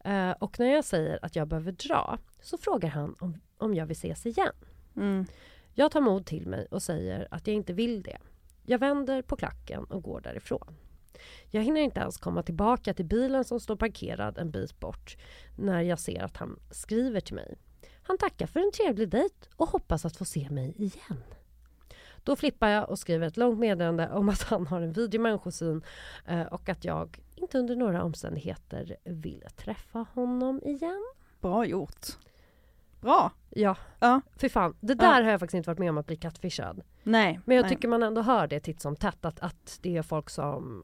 Speaker 1: Eh, och när jag säger att jag behöver dra så frågar han om, om jag vill ses igen.
Speaker 2: Mm.
Speaker 1: Jag tar mod till mig och säger att jag inte vill det. Jag vänder på klacken och går därifrån. Jag hinner inte ens komma tillbaka till bilen som står parkerad en bit bort när jag ser att han skriver till mig. Han tackar för en trevlig dejt och hoppas att få se mig igen. Då flippar jag och skriver ett långt meddelande om att han har en vidrig människosyn eh, och att jag inte under några omständigheter vill träffa honom igen.
Speaker 2: Bra gjort. Bra.
Speaker 1: Ja,
Speaker 2: Ja.
Speaker 1: för fan. Det där har jag faktiskt inte varit med om att bli catfishad.
Speaker 2: Nej.
Speaker 1: Men jag
Speaker 2: nej.
Speaker 1: tycker man ändå hör det titt som tätt att, att det är folk som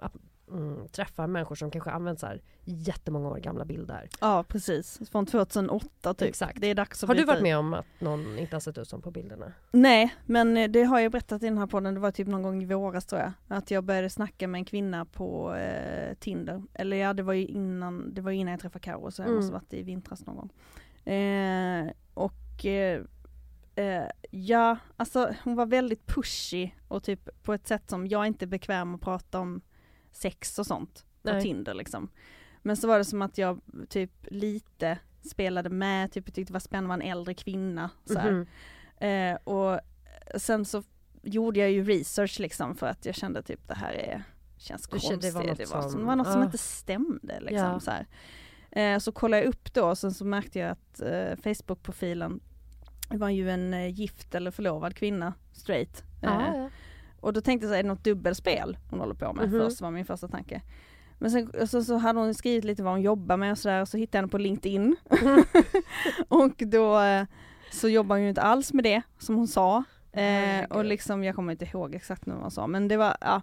Speaker 1: mm, träffar människor som kanske använder så här jättemånga år gamla bilder.
Speaker 2: Ja precis, från 2008 typ.
Speaker 1: Exakt.
Speaker 2: Det är dags att
Speaker 1: Har du varit med om att någon inte har sett ut som på bilderna?
Speaker 2: Nej, men det har jag berättat i den här podden, det var typ någon gång i våras tror jag, att jag började snacka med en kvinna på eh, Tinder. Eller ja, det var ju innan, det var innan jag träffade Karo så jag
Speaker 1: Mm.
Speaker 2: måste varit i vintras någon gång. Eh, och eh, eh, ja, alltså hon var väldigt pushy och typ på ett sätt som jag inte är bekväm att prata om sex och sånt på
Speaker 1: Nej.
Speaker 2: Tinder liksom. Men så var det som att jag typ lite spelade med, typ jag tyckte det var spännande, var en äldre kvinna så här.
Speaker 1: Mhm.
Speaker 2: Eh, och sen så gjorde jag ju research liksom för att jag kände typ det här är, känns
Speaker 1: Du
Speaker 2: konstigt.
Speaker 1: det var något
Speaker 2: det var,
Speaker 1: som-
Speaker 2: det var något som
Speaker 1: ja.
Speaker 2: inte stämde liksom
Speaker 1: Ja.
Speaker 2: så. Eh, så kollade jag upp då och sen så märkte jag att eh, Facebook-profilen var ju en eh, gift eller förlovad kvinna, straight. Eh,
Speaker 1: Ja, ja.
Speaker 2: Och då tänkte jag så är det något dubbelspel hon håller på med?
Speaker 1: Mhm.
Speaker 2: Först var min första tanke. Men sen så, så hade hon skrivit lite vad hon jobbar med och sådär, och så hittade jag henne på LinkedIn. (laughs) och då eh, så jobbar hon ju inte alls med det som hon sa. Eh, och liksom, jag kommer inte ihåg exakt vad hon sa, men det var, ja,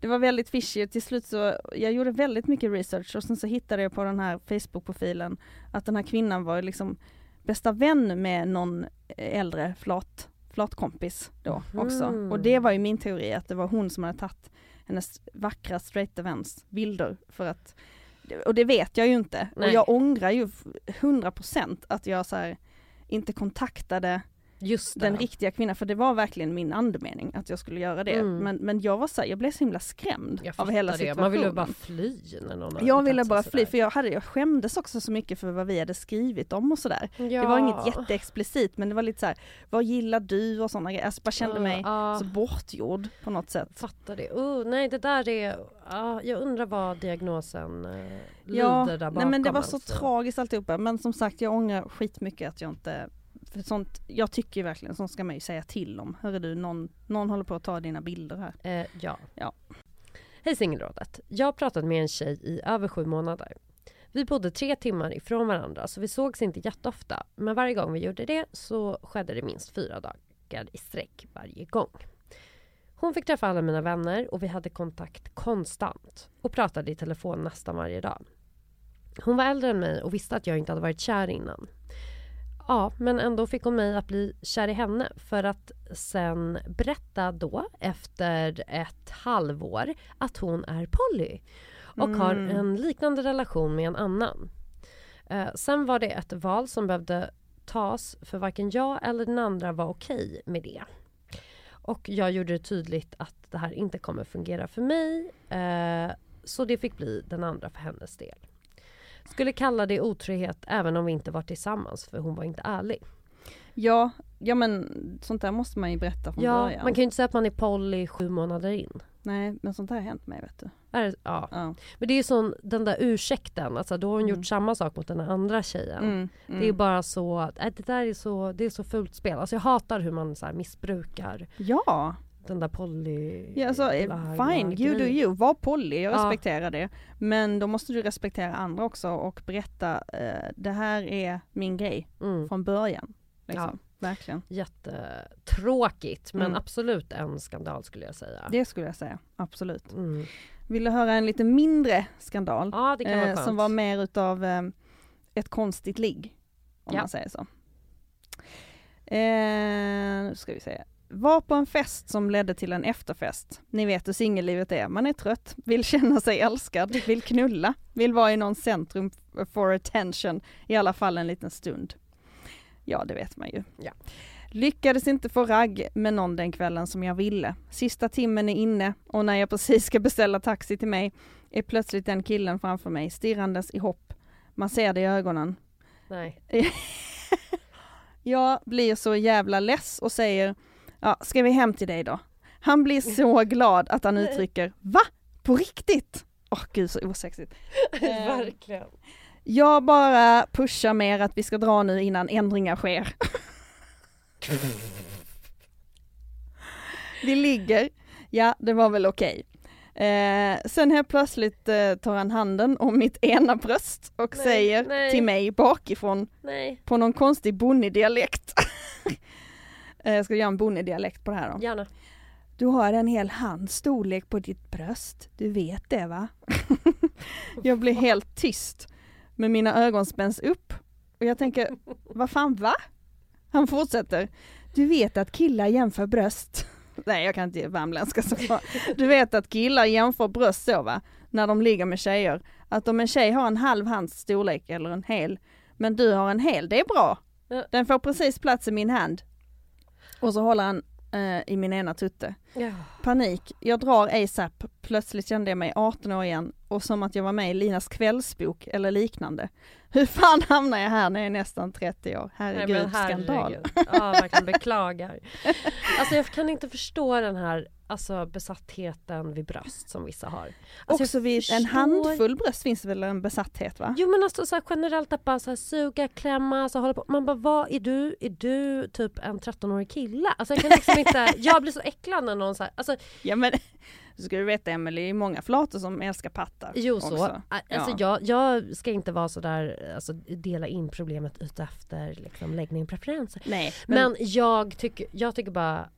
Speaker 2: det var väldigt fishy. Till slut så, jag gjorde väldigt mycket research och sen så hittade jag på den här Facebook-profilen att den här kvinnan var liksom bästa vän med någon äldre flat, flatkompis då också.
Speaker 1: Mhm.
Speaker 2: Och det var ju min teori att det var hon som hade tagit hennes vackra straighta väns bilder för att och det vet jag ju inte.
Speaker 1: Nej.
Speaker 2: Och jag ångrar ju 100% att jag så här, inte kontaktade
Speaker 1: Just det.
Speaker 2: den riktiga kvinnan, för det var verkligen min andemening att jag skulle göra det.
Speaker 1: Mm.
Speaker 2: Men, men jag var så här, jag blev så himla skrämd av hela
Speaker 1: det.
Speaker 2: situationen.
Speaker 1: Man vill ju bara fly när någon
Speaker 2: jag ville bara fly, för jag, hade, jag skämdes också så mycket för vad vi hade skrivit om och sådär.
Speaker 1: ja.
Speaker 2: Det var inget jätteexplicit men det var lite så här, vad gillar du och sådana grejer. Alltså bara kände mig
Speaker 1: Ja,
Speaker 2: så bortgjord på något sätt.
Speaker 1: Fattar det. Oh, nej det där är, ja, jag undrar vad diagnosen uh,
Speaker 2: Ja,
Speaker 1: lider där
Speaker 2: nej
Speaker 1: bakom.
Speaker 2: men det var så
Speaker 1: alltså.
Speaker 2: tragiskt alltihopa. Men som sagt jag ångrar skitmycket att jag inte för sånt, jag tycker verkligen, sånt ska man ju säga till om. Hörru du, någon, någon håller på att ta dina bilder här.
Speaker 1: Eh, ja.
Speaker 2: Ja.
Speaker 1: Hej Singelrådet. Jag har pratat med en tjej i över sju månader. Vi bodde tre timmar ifrån varandra så vi sågs inte jätteofta. Men varje gång vi gjorde det så skedde det minst fyra dagar i sträck varje gång. Hon fick träffa alla mina vänner och vi hade kontakt konstant och pratade i telefon nästan varje dag. Hon var äldre än mig och visste att jag inte hade varit kär innan. Ja, men ändå fick hon mig att bli kär i henne för att sen berätta då efter ett halvår att hon är poly och har
Speaker 2: Mm.
Speaker 1: en liknande relation med en annan. Eh, sen var det ett val som behövde tas för varken jag eller den andra var okej med det. Och jag gjorde det tydligt att det här inte kommer fungera för mig eh, så det fick bli den andra för hennes del. Skulle kalla det otrohet även om vi inte var tillsammans för hon var inte ärlig.
Speaker 2: Ja, ja men sånt där måste man ju berätta från
Speaker 1: Ja,
Speaker 2: början.
Speaker 1: man kan ju inte säga att man är poly sju månader in.
Speaker 2: Nej, men sånt där har hänt mig vet du.
Speaker 1: Är Ja.
Speaker 2: Ja.
Speaker 1: Men det är ju sån, den där ursäkten, alltså då har hon
Speaker 2: Mm.
Speaker 1: gjort samma sak mot den andra tjejen.
Speaker 2: Mm,
Speaker 1: Det är
Speaker 2: mm.
Speaker 1: bara så, äh, det där är så, det är så fult spel. Alltså jag hatar hur man så här missbrukar
Speaker 2: Ja,
Speaker 1: den där poly...
Speaker 2: ja alltså, eh, fine, you do you, var poly, jag
Speaker 1: Ja.
Speaker 2: respekterar det. Men då måste du respektera andra också och berätta, eh, det här är min grej
Speaker 1: Mm.
Speaker 2: från början. Liksom. Verkligen.
Speaker 1: Jättetråkigt men
Speaker 2: Mm.
Speaker 1: absolut en skandal skulle jag säga.
Speaker 2: Det skulle jag säga, absolut.
Speaker 1: Mm.
Speaker 2: Vill du höra en lite mindre skandal?
Speaker 1: Ja det kan vara
Speaker 2: eh,
Speaker 1: skönt.
Speaker 2: som var mer utav eh, ett konstigt ligg. Om
Speaker 1: Ja.
Speaker 2: man säger så. Eh, nu ska vi se. Var på en fest som ledde till en efterfest. Ni vet hur singellivet är. Man är trött, vill känna sig älskad, vill knulla, vill vara i någon centrum for attention, i alla fall en liten stund. Ja, det vet man ju.
Speaker 1: Ja.
Speaker 2: Lyckades inte få ragg med någon den kvällen som jag ville. Sista timmen är inne och när jag precis ska beställa taxi till mig är plötsligt den killen framför mig stirrandes i hopp. Man ser det i ögonen.
Speaker 1: Nej. (laughs)
Speaker 2: Jag blir så jävla less och säger, ja, ska vi hem till dig då? Han blir så glad att han uttrycker, va? På riktigt? Åh gud så osexigt. (laughs) Eh,
Speaker 1: Verkligen.
Speaker 2: Jag bara pushar mer att vi ska dra nu innan ändringar sker. (laughs) vi ligger, ja det var väl okej. Eh, sen helt plötsligt eh, tar han handen om mitt ena bröst och
Speaker 1: Nej,
Speaker 2: säger
Speaker 1: nej.
Speaker 2: till mig bakifrån
Speaker 1: Nej,
Speaker 2: på någon konstig bonnedialekt. eh, (laughs) jag ska göra en bonnedialekt på det här då.
Speaker 1: gärna.
Speaker 2: Du har en hel hands storlek på ditt bröst, du vet det va? (laughs) jag blir helt tyst med mina ögon spänns upp och jag tänker, (laughs) vad fan va? Han fortsätter, du vet att killar jämför bröst. (laughs) Nej jag kan inte värmländska så bra. Du vet att killar jämför bröst så va? När de ligger med tjejer. Att om en tjej har en halv hands storlek eller en hel, men du har en hel, det är bra. Den får precis plats i min hand. Och så håller han eh, i min ena tutte.
Speaker 1: Ja.
Speaker 2: Panik, jag drar ASAP, plötsligt kände jag mig 18 år igen och som att jag var med i Linas kvällsbok eller liknande. Hur fan hamnar jag här när jag är nästan 30 år? Herregud,
Speaker 1: Nej, men
Speaker 2: skandal.
Speaker 1: herregud. Ja, verkligen (laughs) beklagar. Alltså jag kan inte förstå den här alltså, besattheten vid bröst som vissa har. Alltså,
Speaker 2: Också vid en
Speaker 1: förstår-
Speaker 2: handfull bröst finns det väl en besatthet va?
Speaker 1: Jo men alltså så här, generellt att bara så här, suga, klämma, så hålla på. Man bara vad är du? Är du typ en 13-årig kille? Alltså jag kan liksom inte, (laughs) jag blir så äcklad när någon så här, alltså
Speaker 2: Ja men, så ska du veta Emelie, det är många flator som älskar pattar.
Speaker 1: Jo så.
Speaker 2: också.
Speaker 1: Alltså,
Speaker 2: Ja.
Speaker 1: jag, jag ska inte vara så där, alltså dela in problemet utefter liksom, läggning och preferenser.
Speaker 2: Nej,
Speaker 1: Men, jag, tycker, jag tycker bara,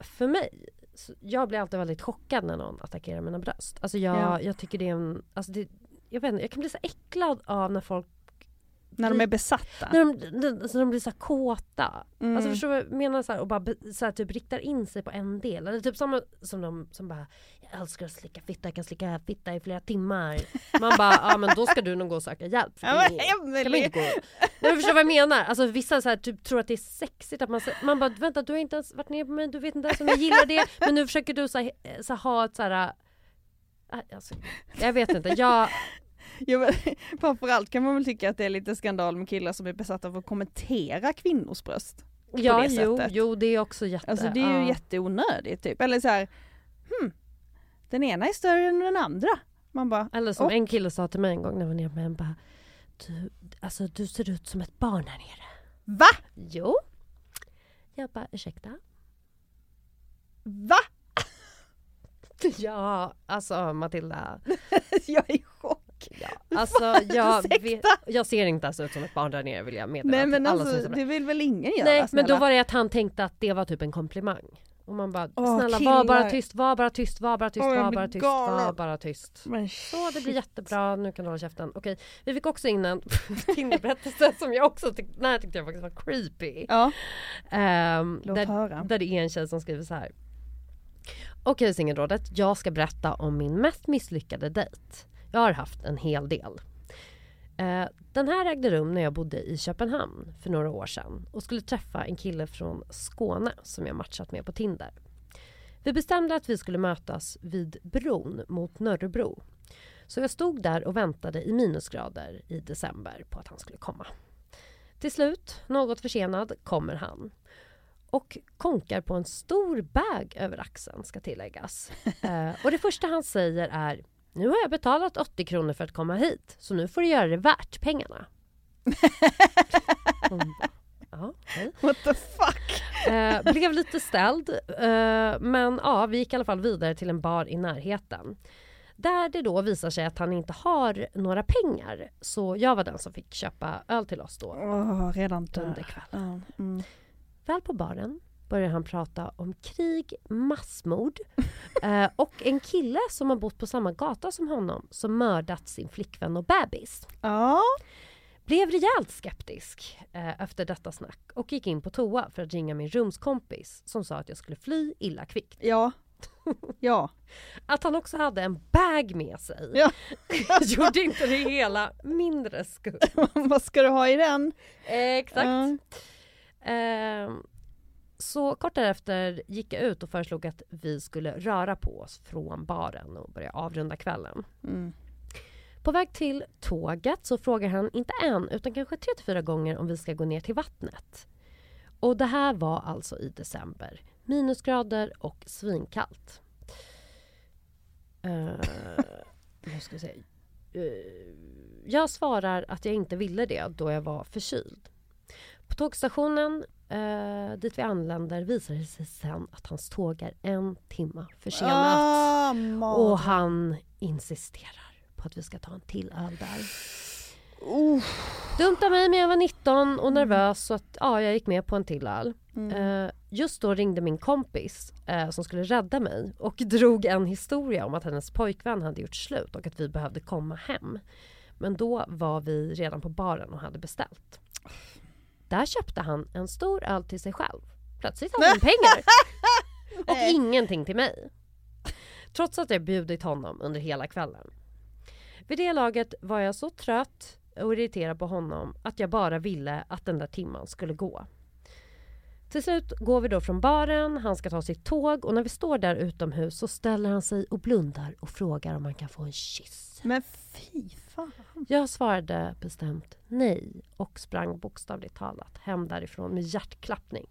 Speaker 1: för mig, jag blir alltid väldigt chockad när någon attackerar mina bröst. Alltså jag,
Speaker 2: Ja.
Speaker 1: jag tycker det är en, alltså det, jag vet inte, jag kan bli så äcklad av när folk,
Speaker 2: när de är besatta.
Speaker 1: när de, de, alltså de blir så här kåta.
Speaker 2: Mm.
Speaker 1: Alltså förstår du vad jag menar? Så här, och bara så här, typ riktar in sig på en del. Eller typ samma som de som bara Jag älskar att slicka fitta, jag kan slicka fitta i flera timmar. Man bara, ja men då ska du nog gå och söka hjälp. För
Speaker 2: Ja,
Speaker 1: det kan man
Speaker 2: Emelie.
Speaker 1: inte gå. Nej, men förstår vad jag menar? Alltså vissa så här, typ, tror att det är sexigt att man, man bara vänta du har inte ens varit ner på mig, du vet inte ens om jag gillar det. Men nu försöker du så här, så här, ha ett så här äh, Alltså, jag vet inte, jag,
Speaker 2: Ja, men, (laughs) framförallt kan man väl tycka att det är lite skandal med killar som är besatta av att kommentera kvinnors bröst.
Speaker 1: ja
Speaker 2: det
Speaker 1: jo, jo det är också jätte...
Speaker 2: Alltså det är ju
Speaker 1: ja.
Speaker 2: jätteonödigt typ. Eller så här, hmm, den ena är större än den andra. Man bara,
Speaker 1: Eller som
Speaker 2: Och-
Speaker 1: en kille sa till mig en gång när jag var nere med en bara du, alltså du ser ut som ett barn här nere.
Speaker 2: va?
Speaker 1: Jo. Jag bara ursäkta?
Speaker 2: Va? (laughs)
Speaker 1: Ja, alltså Matilda. (laughs)
Speaker 2: jag är (laughs)
Speaker 1: alltså jag, vet, jag ser inte ens ut som ett barn där nere vill jag meddela
Speaker 2: Nej men alltså det vill väl ingen göra
Speaker 1: Nej men
Speaker 2: snälla?
Speaker 1: då var det att han tänkte att det var typ en komplimang. Och man bara
Speaker 2: Åh,
Speaker 1: snälla
Speaker 2: killar.
Speaker 1: var bara tyst, var bara tyst, var bara tyst,
Speaker 2: Åh,
Speaker 1: var bara tyst, var bara tyst.
Speaker 2: Men
Speaker 1: Så det blir jättebra, nu kan du hålla käften. Okej, vi fick också in en (laughs) Tinderberättelse som jag också tyckte, nej, tyckte jag faktiskt var creepy.
Speaker 2: Ja,
Speaker 1: Ehm,
Speaker 2: låt
Speaker 1: där,
Speaker 2: höra.
Speaker 1: där det är en tjej som skriver så här. Okej singelrådet, jag ska berätta om min mest misslyckade dejt. Jag har haft en hel del. Eh, den här ägde rum när jag bodde i Köpenhamn för några år sedan och skulle träffa en kille från Skåne som jag matchat med på Tinder. Vi bestämde att vi skulle mötas vid bron mot Nörrebro. Så jag stod där och väntade i minusgrader i december på att han skulle komma. Till slut, något försenad, kommer han och konkar på en stor bag över axeln ska tilläggas. (laughs) Eh, och det första han säger är Nu har jag betalat 80 kronor för att komma hit så nu får du göra det värt pengarna. (laughs) Hon Ja, okej.
Speaker 2: What the fuck?
Speaker 1: Eh, blev lite ställd eh, men ja, vi gick i alla fall vidare till en bar i närheten. Där det då visar sig att han inte har några pengar så jag var den som fick köpa öl till oss då
Speaker 2: Åh, redan
Speaker 1: under
Speaker 2: död.
Speaker 1: kvällen.
Speaker 2: Mm.
Speaker 1: Väl på baren börjar han prata om krig, massmord (laughs) eh, och en kille som har bott på samma gata som honom som mördat sin flickvän och bebis.
Speaker 2: ja,
Speaker 1: Blev rejält skeptisk eh, efter detta snack och gick in på toa för att ringa min rumskompis som sa att jag skulle fly illa kvickt.
Speaker 2: ja, (laughs) ja.
Speaker 1: Att han också hade en bag med sig
Speaker 2: Ja. (laughs)
Speaker 1: gjorde inte det hela mindre skumt.
Speaker 2: Vad ska du ha i den?
Speaker 1: Exakt.
Speaker 2: Ja.
Speaker 1: Ehm, så kort därefter gick jag ut och föreslog att vi skulle röra på oss från baren och börja avrunda kvällen.
Speaker 2: Mm.
Speaker 1: På väg till tåget så frågar han inte en utan kanske tre till fyra gånger om vi ska gå ner till vattnet. Och det här var alltså i december. Minusgrader och svinkallt. Uh, nu ska vi se. Eh, jag svarar att jag inte ville det då jag var förkyld. På tågstationen eh, dit vi anländer visar det sig sen att hans tåg är en timma försenat.
Speaker 2: Ah, mat.
Speaker 1: Och han insisterar på att vi ska ta en till öl där.
Speaker 2: Uh.
Speaker 1: Dumt av mig men jag var 19 och nervös så att ja, jag gick med på en till öl.
Speaker 2: Mm.
Speaker 1: Eh, just då ringde min kompis eh, som skulle rädda mig och (laughs) drog en historia om att hennes pojkvän hade gjort slut och att vi behövde komma hem. Men då var vi redan på baren och hade beställt. Där köpte han en stor öl till sig själv. Plötsligt hade han pengar. (laughs) Och ingenting till mig. Trots att jag bjudit honom under hela kvällen. Vid det laget var jag så trött och irriterad på honom att jag bara ville att den där timman skulle gå. Till slut går vi då från baren, han ska ta sitt tåg och när vi står där utomhus så ställer han sig och blundar och frågar om han kan få en kyss.
Speaker 2: Men fy fan.
Speaker 1: Jag svarade bestämt nej och sprang bokstavligt talat hem därifrån med hjärtklappning.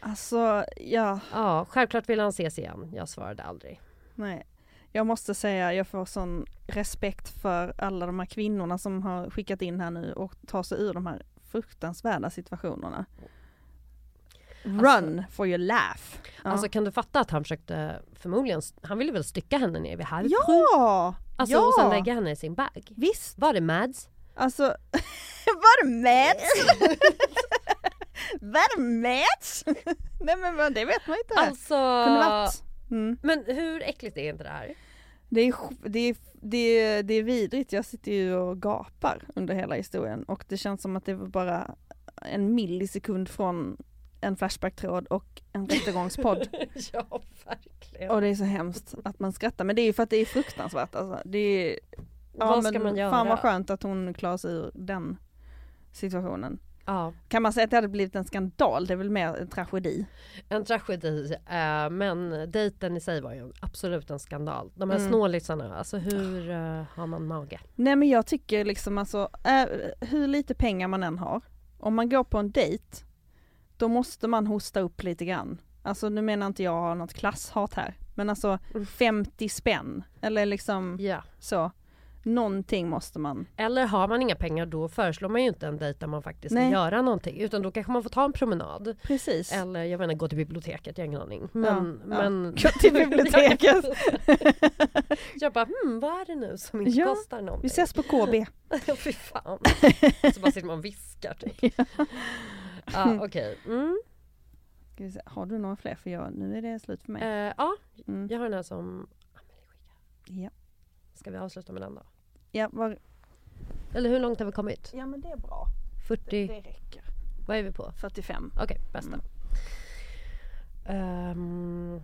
Speaker 2: Alltså, ja,
Speaker 1: Ja, självklart vill han ses igen. Jag svarade aldrig.
Speaker 2: nej. Jag måste säga, jag får sån respekt för alla de här kvinnorna som har skickat in här nu och tar sig ur de här fruktansvärda situationerna. Run for your laugh. Ja.
Speaker 1: Alltså kan du fatta att han försökte förmodligen, han ville väl stycka henne ner vid Harpsjö?
Speaker 2: ja!
Speaker 1: Alltså
Speaker 2: ja!
Speaker 1: och sen lägga henne i sin bag.
Speaker 2: Visst,
Speaker 1: Var det Mads?
Speaker 2: alltså (laughs) var det Mats? var det Mats? Nej men det vet man inte.
Speaker 1: Alltså...
Speaker 2: Kunde varit. Mm.
Speaker 1: Men hur äckligt är inte det här?
Speaker 2: Det är, det, är, det, är, det är vidrigt, jag sitter ju och gapar under hela historien och det känns som att det var bara en millisekund från en Flashback-tråd och en rättegångspodd. (laughs)
Speaker 1: ja, verkligen.
Speaker 2: och det är så hemskt att man skrattar, men det är ju för att det är fruktansvärt alltså. Det är,
Speaker 1: Vad ska
Speaker 2: men
Speaker 1: man göra?
Speaker 2: Fan vad skönt att hon klarar sig ur den situationen.
Speaker 1: Ja,
Speaker 2: Kan man säga att det hade blivit en skandal? Det är väl mer en tragedi?
Speaker 1: en tragedi. Eh, men dejten i sig var ju absolut en skandal. De här
Speaker 2: Mm.
Speaker 1: snålisarna, alltså hur eh, har man mage?
Speaker 2: Nej men jag tycker liksom alltså, äh, hur lite pengar man än har, om man går på en dejt, då måste man hosta upp lite grann. Alltså nu menar inte jag ha något klasshat här, men alltså
Speaker 1: Mm.
Speaker 2: 50 spänn, eller liksom
Speaker 1: Ja.
Speaker 2: så. Någonting måste man.
Speaker 1: Eller har man inga pengar då föreslår man ju inte en dejt där man faktiskt ska
Speaker 2: Nej.
Speaker 1: göra någonting. Utan då kanske man får ta en promenad.
Speaker 2: Precis.
Speaker 1: Eller jag inte, gå till biblioteket, jag har ingen aning. Men,
Speaker 2: Ja, ja.
Speaker 1: men...
Speaker 2: Gå till (laughs) biblioteket. (laughs)
Speaker 1: jag bara, hmm, vad är det nu som inte
Speaker 2: Ja,
Speaker 1: kostar någonting?
Speaker 2: Vi ses på KB. (laughs)
Speaker 1: Fy fan. Så bara sitter man och viskar typ. Ja, okej. Mm.
Speaker 2: Ska vi se, Har du några fler? För jag, nu är det slut för mig.
Speaker 1: Eh, ja,
Speaker 2: Mm.
Speaker 1: jag har den här som Amelie skickade.
Speaker 2: Ja.
Speaker 1: Ska vi avsluta med den då?
Speaker 2: Ja, var,
Speaker 1: Eller hur långt har vi kommit?
Speaker 2: ja men det är bra.
Speaker 1: 40?
Speaker 2: Det räcker.
Speaker 1: Vad är vi på?
Speaker 2: 45.
Speaker 1: Okej, bästa.
Speaker 2: Mm.
Speaker 1: Ehm,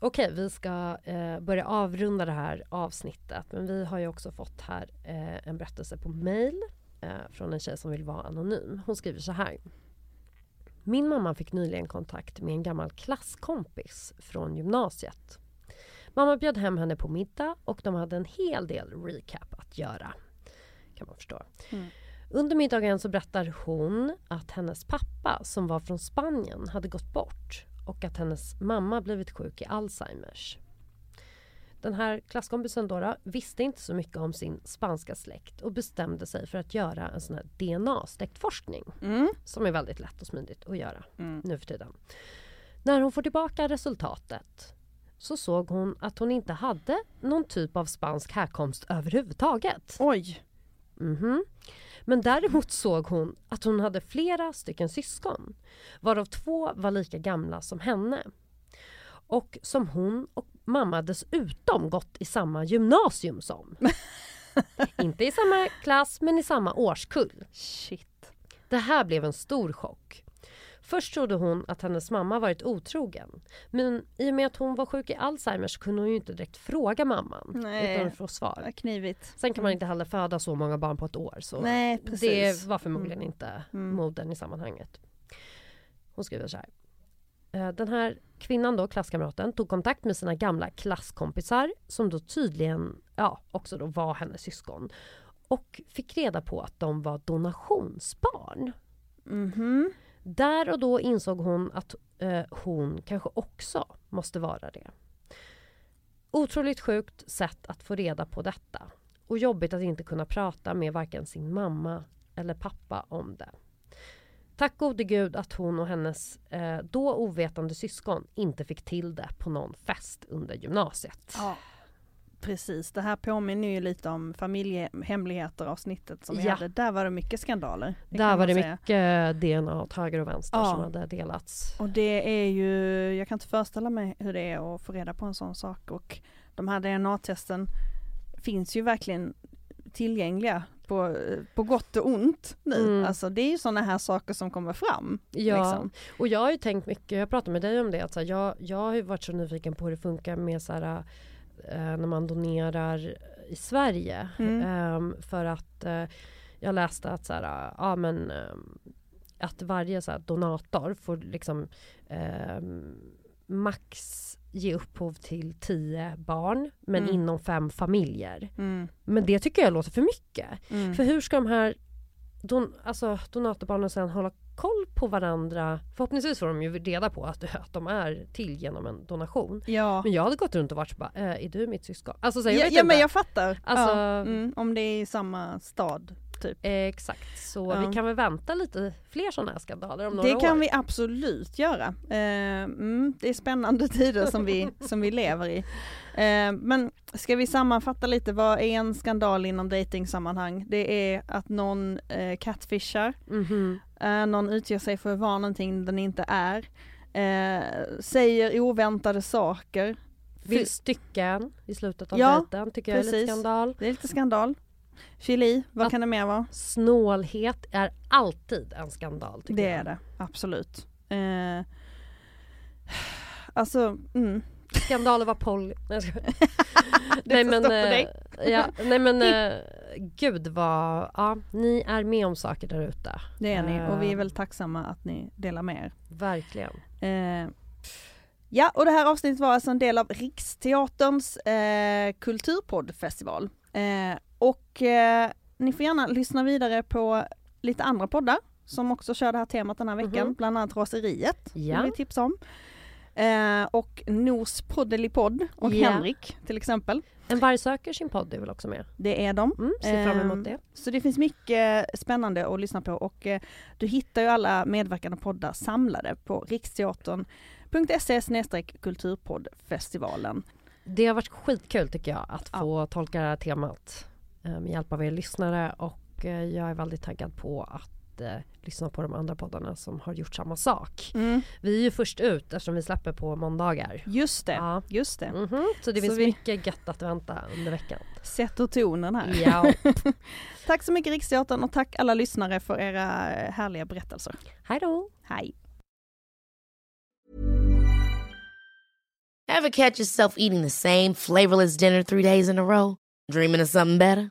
Speaker 1: Okej, vi ska eh, börja avrunda det här avsnittet. Men vi har ju också fått här eh, en berättelse på mail eh, från en tjej som vill vara anonym. Hon skriver så här. Min mamma fick nyligen kontakt med en gammal klasskompis från gymnasiet. Mamma bjöd hem henne på middag och de hade en hel del recap att göra. Kan man förstå.
Speaker 2: Mm.
Speaker 1: Under middagen så berättar hon att hennes pappa som var från Spanien hade gått bort och att hennes mamma blivit sjuk i Alzheimers. Den här klasskompisen då visste inte så mycket om sin spanska släkt och bestämde sig för att göra en sån här DNA-släktforskning
Speaker 2: Mm.
Speaker 1: som är väldigt lätt och smidigt att göra
Speaker 2: Mm.
Speaker 1: nu för tiden. När hon får tillbaka resultatet så såg hon att hon inte hade någon typ av spansk härkomst överhuvudtaget.
Speaker 2: Oj.
Speaker 1: Mhm. Men däremot såg hon att hon hade flera stycken syskon varav två var lika gamla som henne. Och som hon och mamma dessutom gått i samma gymnasium som. (laughs) Inte i samma klass men i samma årskull.
Speaker 2: Shit.
Speaker 1: Det här blev en stor chock. Först trodde hon att hennes mamma varit otrogen. Men i och med att hon var sjuk i Alzheimers kunde hon ju inte direkt fråga mamman
Speaker 2: Nej.
Speaker 1: utan att få svar.
Speaker 2: Knivigt.
Speaker 1: Sen kan man inte heller föda så många barn på ett år. Så
Speaker 2: Nej, precis.
Speaker 1: det var förmodligen inte
Speaker 2: Mm.
Speaker 1: modern i sammanhanget. Hon skriver så här. Eh, Den här kvinnan då, klasskamraten, tog kontakt med sina gamla klasskompisar som då tydligen ja, också då var hennes syskon. Och fick reda på att de var donationsbarn.
Speaker 2: Mhm.
Speaker 1: Där och då insåg hon att eh, hon kanske också måste vara det. Otroligt sjukt sätt att få reda på detta. Och jobbigt att inte kunna prata med varken sin mamma eller pappa om det. Tack gode gud att hon och hennes eh, då ovetande syskon inte fick till det på någon fest under gymnasiet.
Speaker 2: Ja. Precis, det här påminner ju lite om familjehemligheter avsnittet som vi
Speaker 1: Ja.
Speaker 2: hade. Där var det mycket skandaler. det
Speaker 1: Där var det
Speaker 2: säga.
Speaker 1: mycket DNA åt höger och vänster
Speaker 2: Ja.
Speaker 1: som hade delats.
Speaker 2: Och det är ju, jag kan inte föreställa mig hur det är att få reda på en sån sak och de här DNA-testen finns ju verkligen tillgängliga på, på gott och ont nu.
Speaker 1: Mm.
Speaker 2: Alltså det är ju sådana här saker som kommer fram.
Speaker 1: Ja,
Speaker 2: liksom.
Speaker 1: och jag har ju tänkt mycket, jag pratade med dig om det, att så här, jag, jag har ju varit så nyfiken på hur det funkar med så här, eh, när man donerar i Sverige.
Speaker 2: Mm.
Speaker 1: Ehm, för att eh, jag läste att så här, ja men ehm, att varje så donator får liksom eh, max ge upphov till tio barn men
Speaker 2: Mm.
Speaker 1: inom fem familjer.
Speaker 2: Mm.
Speaker 1: Men det tycker jag låter för mycket.
Speaker 2: Mm.
Speaker 1: För hur ska de här don, alltså donatorbarnen sen hålla koll på varandra? Förhoppningsvis får de ju reda på att, att de är till genom en donation.
Speaker 2: Ja.
Speaker 1: Men jag hade gått runt och varit så bara, äh, är du mitt syskon? Alltså så, jag
Speaker 2: ja,
Speaker 1: vet
Speaker 2: ja
Speaker 1: inte.
Speaker 2: men jag fattar.
Speaker 1: Alltså-
Speaker 2: ja. mm, om det är i samma stad typ.
Speaker 1: Eh, Exakt, så
Speaker 2: Ja.
Speaker 1: vi kan väl vänta lite fler sådana här skandaler om några
Speaker 2: Det kan
Speaker 1: år.
Speaker 2: vi absolut göra. Eh, mm, det är spännande (laughs) tider som vi, som vi lever i. Eh, men ska vi sammanfatta lite, vad är en skandal inom datingsammanhang? Det är att någon catfishar,
Speaker 1: Mhm.
Speaker 2: eh, någon utger sig för att vara någonting den inte är, eh, säger oväntade saker.
Speaker 1: Vill stycken i slutet av
Speaker 2: Ja,
Speaker 1: dejten tycker jag är lite skandal.
Speaker 2: Det är lite skandal. Chili, vad
Speaker 1: Att-
Speaker 2: kan det mer vara?
Speaker 1: Snålhet är alltid en skandal
Speaker 2: Det
Speaker 1: jag.
Speaker 2: är det, absolut. Eh, alltså, mm.
Speaker 1: Skandal att vara poly... Nej, (laughs) men, eh, ja, nej men (laughs) eh, gud vad, ja ni är med om saker där ute.
Speaker 2: Det är ni och vi är
Speaker 1: Eh,
Speaker 2: väl tacksamma att ni delar med er.
Speaker 1: Verkligen.
Speaker 2: Eh, ja, och det här avsnittet var alltså en del av Riksteaterns eh, kulturpoddfestival. Eh, och eh, ni får gärna lyssna vidare på lite andra poddar som också kör det här temat den här veckan,
Speaker 1: Mhm.
Speaker 2: bland annat Raseriet,
Speaker 1: Ja.
Speaker 2: vill vi tipsa om. Eh, och Nos Poddelipodd och
Speaker 1: Ja.
Speaker 2: Henrik till exempel.
Speaker 1: En varg söker sin podd är väl också med.
Speaker 2: Det är de.
Speaker 1: Mm, ser fram emot
Speaker 2: Ehm,
Speaker 1: det.
Speaker 2: Så det finns mycket spännande att lyssna på och eh, du hittar ju alla medverkande poddar samlade på riksteatern.se kulturpoddfestivalen.
Speaker 1: Det har varit skitkul tycker jag att få tolka det här temat eh, med hjälp av er lyssnare och eh, jag är väldigt taggad på att eh, lyssna på de andra poddarna som har gjort samma sak.
Speaker 2: Mm,
Speaker 1: Vi är ju först ut eftersom vi släpper på måndagar.
Speaker 2: just det,
Speaker 1: Ja.
Speaker 2: just det.
Speaker 1: Mhm, Så det
Speaker 2: Så
Speaker 1: finns
Speaker 2: vi-
Speaker 1: mycket gött att vänta under veckan.
Speaker 2: Sätter tonen här.
Speaker 1: Ja, (laughs)
Speaker 2: Tack så mycket Riksteatern och tack alla lyssnare för era eh, härliga berättelser.
Speaker 1: hej då!
Speaker 2: Hej!
Speaker 4: Ever catch yourself eating the same flavorless dinner three days in a row? Dreaming of something better?